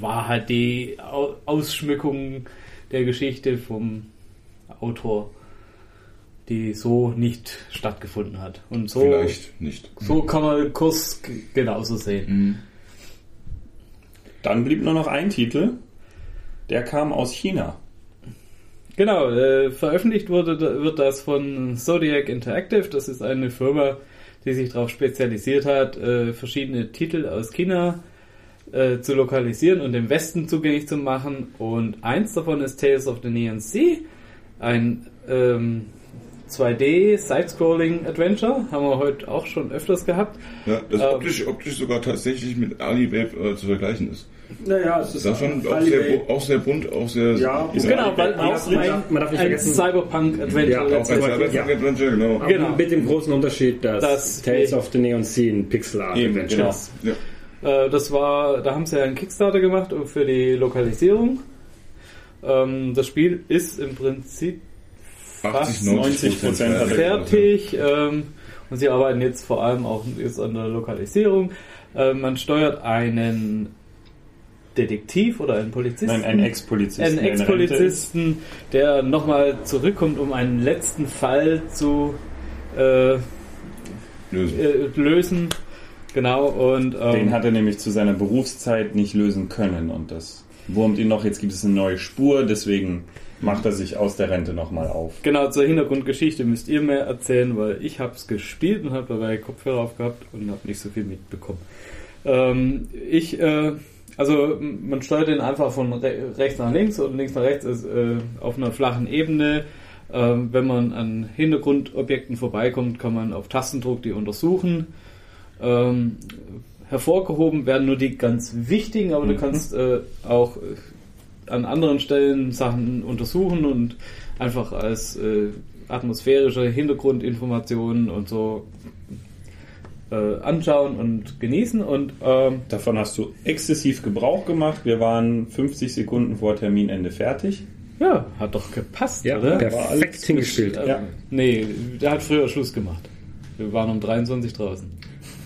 war halt die Au- Ausschmückung der Geschichte vom Autor, die so nicht stattgefunden hat. Und so, Vielleicht nicht. so kann man Kurs g- genauso sehen. Dann blieb nur noch ein Titel, der kam aus China. Genau, äh, veröffentlicht wurde, wird das von Zodiac Interactive. Das ist eine Firma, die sich darauf spezialisiert hat, äh, verschiedene Titel aus China äh, zu lokalisieren und dem Westen zugänglich zu machen. Und eins davon ist Tales of the Neon Sea, ein ähm, 2D Side-Scrolling Adventure. Haben wir heute auch schon öfters gehabt. Ja, das Ähm. optisch, optisch sogar tatsächlich mit Aliweb äh, zu vergleichen ist. Naja, es ist Das schon auch sehr, auch sehr bunt, auch sehr. Ja, ist Genau, weil man auch darf nicht- ein, man darf nicht ein vergessen- Cyberpunk-Adventure Ja, auch ein. Cyberpunk Ja. Adventure, genau. Aber Genau. mit dem großen Unterschied, dass Das- Tales of the Neon Sea ein Pixel Art Eben, Adventure genau. ist. Ja. Äh, das war, da haben sie ja einen Kickstarter gemacht für die Lokalisierung. Ähm, das Spiel ist im Prinzip 80, 90 Prozent er fertig ähm, und sie arbeiten jetzt vor allem auch jetzt an der Lokalisierung. Äh, man steuert einen Detektiv oder einen Polizisten. Nein, ein Ex-Polizisten. einen. Ex-Polizisten, der nochmal zurückkommt, um einen letzten Fall zu äh, Lösen. äh, lösen. Genau, und ähm, Den hat er nämlich zu seiner Berufszeit nicht lösen können und das wurmt ihn noch. Jetzt gibt es eine neue Spur, deswegen macht er sich aus der Rente nochmal auf. Genau, zur Hintergrundgeschichte müsst ihr mehr erzählen, weil ich habe es gespielt und habe dabei Kopfhörer aufgehabt und habe nicht so viel mitbekommen. Ähm, ich, äh, also man steuert den einfach von re rechts nach links und links nach rechts ist äh, auf einer flachen Ebene. Ähm, wenn man an Hintergrundobjekten vorbeikommt, kann man auf Tastendruck die untersuchen. Ähm, hervorgehoben werden nur die ganz wichtigen, aber du kannst äh, auch an anderen Stellen Sachen untersuchen und einfach als äh, atmosphärische Hintergrundinformationen und so äh, anschauen und genießen und ähm, Davon hast du exzessiv Gebrauch gemacht. Wir waren 50 Sekunden vor Terminende fertig. ja, hat doch gepasst, Ja, oder? perfekt hingespielt. Äh, Ja. Nee, der hat früher Schluss gemacht. Wir waren um 23 draußen.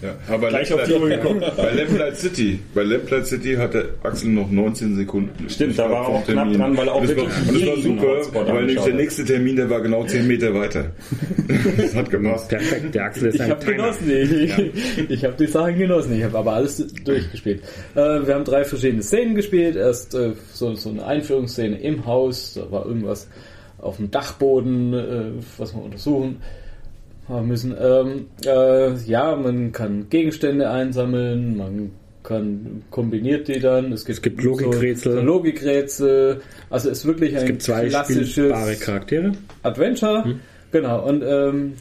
Ja, aber Gleich auf die Uhr geguckt. bei Lamplight City, bei Lamplight City hatte Axel noch 19 Sekunden. Stimmt, da war er auch knapp Termin. dran, weil er auch und das war, wirklich und das war super, weil nämlich der nächste Termin, der war genau 10 Meter weiter. das hat gepasst. Perfekt, der Axel ist Ich ein habe Timer. genossen, ich, ich habe die Sachen genossen, ich habe aber alles durchgespielt. Äh, wir haben drei verschiedene Szenen gespielt. Erst äh, so, so eine Einführungsszene im Haus, da war irgendwas auf dem Dachboden, äh, was wir untersuchen haben müssen. Ähm, äh, ja, man kann Gegenstände einsammeln, man kann kombiniert die dann. Es gibt, Es gibt Logikrätsel. So, Logikrätsel. Also es ist wirklich Es ein gibt zwei klassisches Charaktere. Adventure. Genau, und ähm,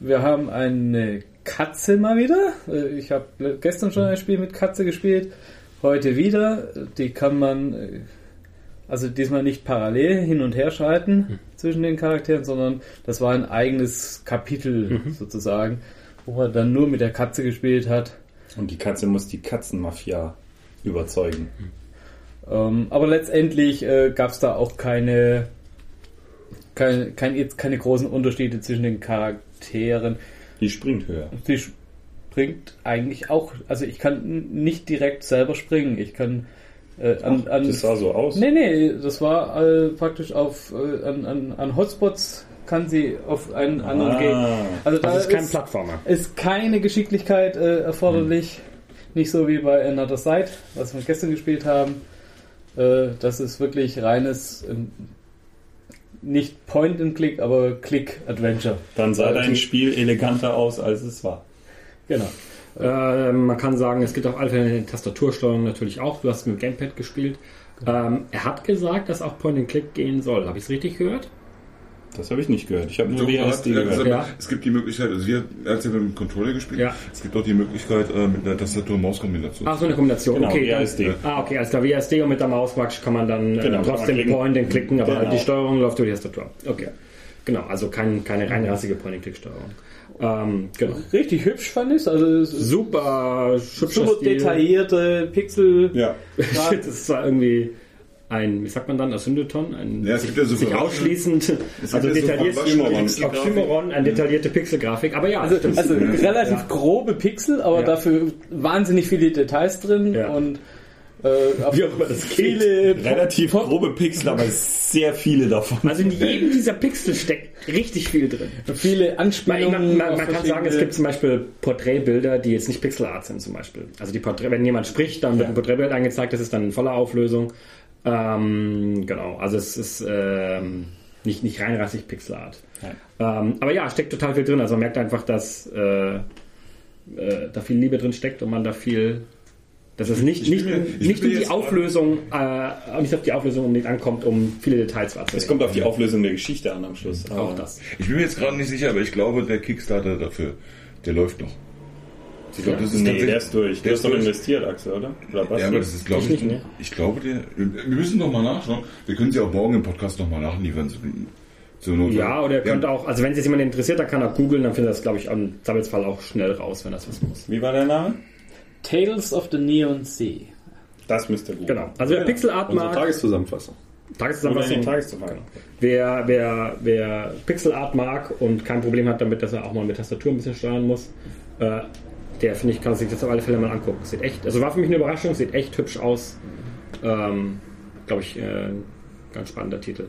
wir haben eine Katze mal wieder. Äh, Ich habe gestern schon ein Spiel mit Katze gespielt. Heute wieder. Die kann man äh, also diesmal nicht parallel hin und her schalten zwischen den Charakteren, sondern das war ein eigenes Kapitel sozusagen, wo man dann nur mit der Katze gespielt hat. Und die Katze muss die Katzenmafia überzeugen. Ähm, aber letztendlich äh, gab es da auch keine, keine, kein, jetzt keine großen Unterschiede zwischen den Charakteren. Die springt höher. Sie springt eigentlich auch, also ich kann nicht direkt selber springen. Ich kann äh, an, an Das sah so aus. Nee, nee, das war äh, praktisch auf äh, an, an, an Hotspots kann sie auf einen anderen Ah. gehen. Also da Das ist kein ist, Plattformer. ist keine Geschicklichkeit äh, erforderlich. Nicht so wie bei Another Side, was wir gestern gespielt haben. Äh, das ist wirklich reines, ähm, nicht Point-and-Click, aber Click-Adventure. Dann sah Äh, dein Spiel eleganter aus, als es war. Genau. Äh, man kann sagen, es gibt auch alternate Tastatursteuerung natürlich auch. Du hast mit dem Gamepad gespielt. Ähm, er hat gesagt, dass auch Point and Click gehen soll. Habe ich es richtig gehört? Das habe ich nicht gehört. Ich habe nur WASD gehört. gesagt, Ja. Es gibt die Möglichkeit, also wir, er hat ja mit dem Controller gespielt, Ja. es gibt auch die Möglichkeit äh, mit einer Tastatur-Maus-Kombination. Ach, so eine Kombination. Genau, okay, WASD. Dann, ah, okay, alles klar. WASD und mit der Maus kann man dann Genau, äh, man trotzdem klicken. Point klicken, aber Genau. die Steuerung läuft durch die Tastatur. Okay. Genau, also kein, keine reinrassige Point-and-Click-Steuerung. Ähm, genau. Richtig hübsch fand ich Also Super super Stil. detaillierte Pixel. Ja. das ist zwar irgendwie ein, wie sagt man dann, ein Syndeton? Ein Ja, es gibt ja so sich ausschließend, also ja so detailliert, Verwandte- Oxymoron, eine detaillierte Pixelgrafik, aber ja, Also, also relativ Ja. grobe Pixel, aber Ja. dafür wahnsinnig viele Details drin Ja. und äh, Wie auch immer das geht. viele Relativ grobe Pixel, aber sehr viele davon. Also in jedem dieser Pixel steckt richtig viel drin. viele Man, Anspielungen. man, man, man kann sagen, es gibt zum Beispiel Porträtbilder, die jetzt nicht Pixelart sind zum Beispiel. Also die Porträt, wenn jemand spricht, dann wird ein Porträtbild angezeigt, das ist dann in voller Auflösung. Ähm, genau, also es ist ähm, nicht, nicht reinrassig Pixelart. Ähm, aber ja, steckt total viel drin. Also man merkt einfach, dass äh, äh, da viel Liebe drin steckt und man da viel dass es nicht, Ich nicht, nicht um die jetzt- Auflösung, äh, nicht auf die Auflösung unbedingt ankommt, um viele Details wahrzunehmen. Es kommt auf die Auflösung der Geschichte an am Schluss. auch das. Ich bin mir jetzt gerade nicht sicher, aber ich glaube, der Kickstarter dafür, der läuft noch. Ich glaube, das ist Nee, der ist durch. Du Der hast ist doch investiert, Axel, oder? Oder was? Ja, aber das ist, glaube Ich ich, nicht, ne? ich glaube, der, wir müssen noch mal nachschauen. Wir können sie auch morgen im Podcast noch mal nachliefern. So, zur Not. Ja, oder ihr könnt auch, also wenn sich jemand interessiert, dann kann er googeln, dann findet er das, glaube ich, im Zweifelsfall auch schnell raus, wenn das was muss. Wie war der Name? Tales of the Neon Sea. Das müsste gut. Genau. Also wer Pixel Art mag, Tageszusammenfassung. Tageszusammenfassung, den Tageszusammenhang. wer, wer, wer Pixel Art mag und kein Problem hat damit, dass er auch mal mit Tastatur ein bisschen steuern muss, äh, der finde ich, kann sich das auf alle Fälle mal angucken. Sieht echt, also war für mich eine Überraschung, sieht echt hübsch aus. Ähm, glaube ich, äh, ganz spannender Titel.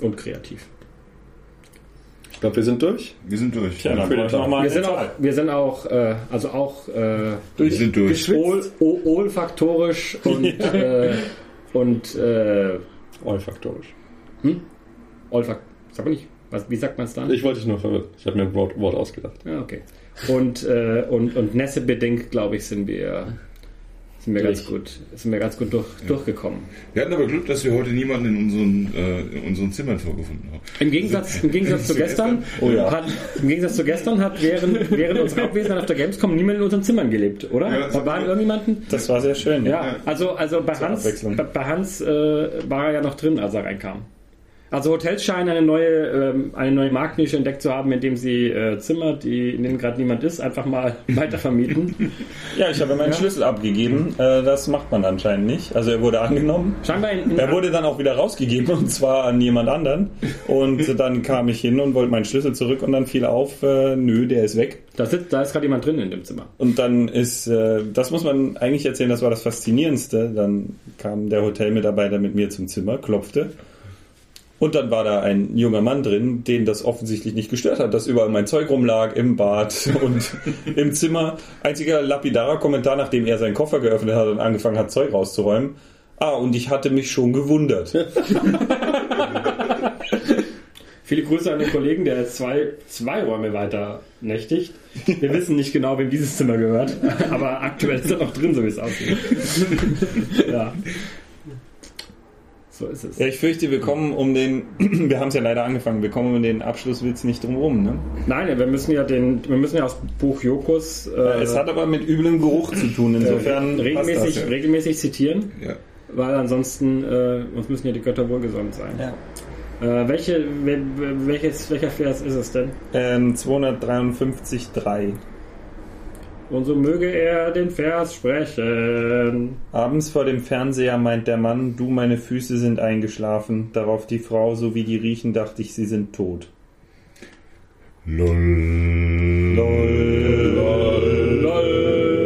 Und kreativ. Ich glaube, wir sind durch. Wir sind durch. Tja, dann Für brauche ich den noch mal Wir sind auch, wir sind auch, äh, also auch äh, wir sind durch. Ol, olfaktorisch und, äh, und äh, Olfaktorisch. olfak sag mal nicht, was, wie sagt man es dann? Ich wollte dich nur verwirren. Ich habe mir ein Wort, Wort ausgedacht. Ja, okay. Und, äh, und, und nässebedingt, glaube ich, sind wir, sind wir ganz gut, sind wir ganz gut durch, durchgekommen. Wir hatten aber Glück, dass wir heute niemanden in unseren, äh, in unseren Zimmern vorgefunden haben. Im Gegensatz, im Gegensatz zu gestern, hat, im Gegensatz zu gestern hat während, während unserer Abwesenheit auf der Gamescom niemand in unseren Zimmern gelebt, oder? Ja, das War war irgendjemanden? Das war sehr schön. Ja, also, also bei Hans, Abwechslung. bei, bei Hans äh, war er ja noch drin, als er reinkam. Also Hotels scheinen eine neue, ähm, eine neue Marktnische entdeckt zu haben, indem sie äh, Zimmer, die, in denen gerade niemand ist, einfach mal weitervermieten. Ja, ich habe meinen Schlüssel abgegeben. Äh, das macht man anscheinend nicht. Also er wurde angenommen. Scheinbar in, in Er wurde dann auch wieder rausgegeben und zwar an jemand anderen. Und dann kam ich hin und wollte meinen Schlüssel zurück und dann fiel auf, äh, nö, der ist weg. da, sitzt, da ist gerade jemand drin in dem Zimmer. Und dann ist, äh, das muss man eigentlich erzählen, das war das Faszinierendste. Dann kam der Hotelmitarbeiter mit mir zum Zimmer, klopfte. Und dann war da ein junger Mann drin, den das offensichtlich nicht gestört hat, dass überall mein Zeug rumlag im Bad und im Zimmer. Einziger lapidarer Kommentar, nachdem er seinen Koffer geöffnet hat und angefangen hat, Zeug rauszuräumen. Ah, und ich hatte mich schon gewundert. Viele Grüße an den Kollegen, der zwei, zwei Räume weiter nächtigt. Wir wissen nicht genau, wem dieses Zimmer gehört, aber aktuell ist er noch drin, so wie es aussieht. ja. So ist es. Ja, ich fürchte, wir kommen um den, wir haben es ja leider angefangen, wir kommen um den Abschlusswitz nicht drum rum. Ne? Nein, wir müssen ja den, wir müssen ja aus Buch Jokos äh, Es hat aber mit üblem Geruch zu tun, insofern passt regelmäßig, das, ja. regelmäßig zitieren, Ja. weil ansonsten äh, uns müssen ja die Götter wohlgesonnen sein. Ja. Äh, welche, wel, welches, welcher Vers ist es denn? Ähm, 253,3. Und so möge er den Vers sprechen. Abends vor dem Fernseher meint der Mann, du, meine Füße sind eingeschlafen. Darauf die Frau, so wie die riechen, dachte ich, sie sind tot. Lol. Lol. Lol.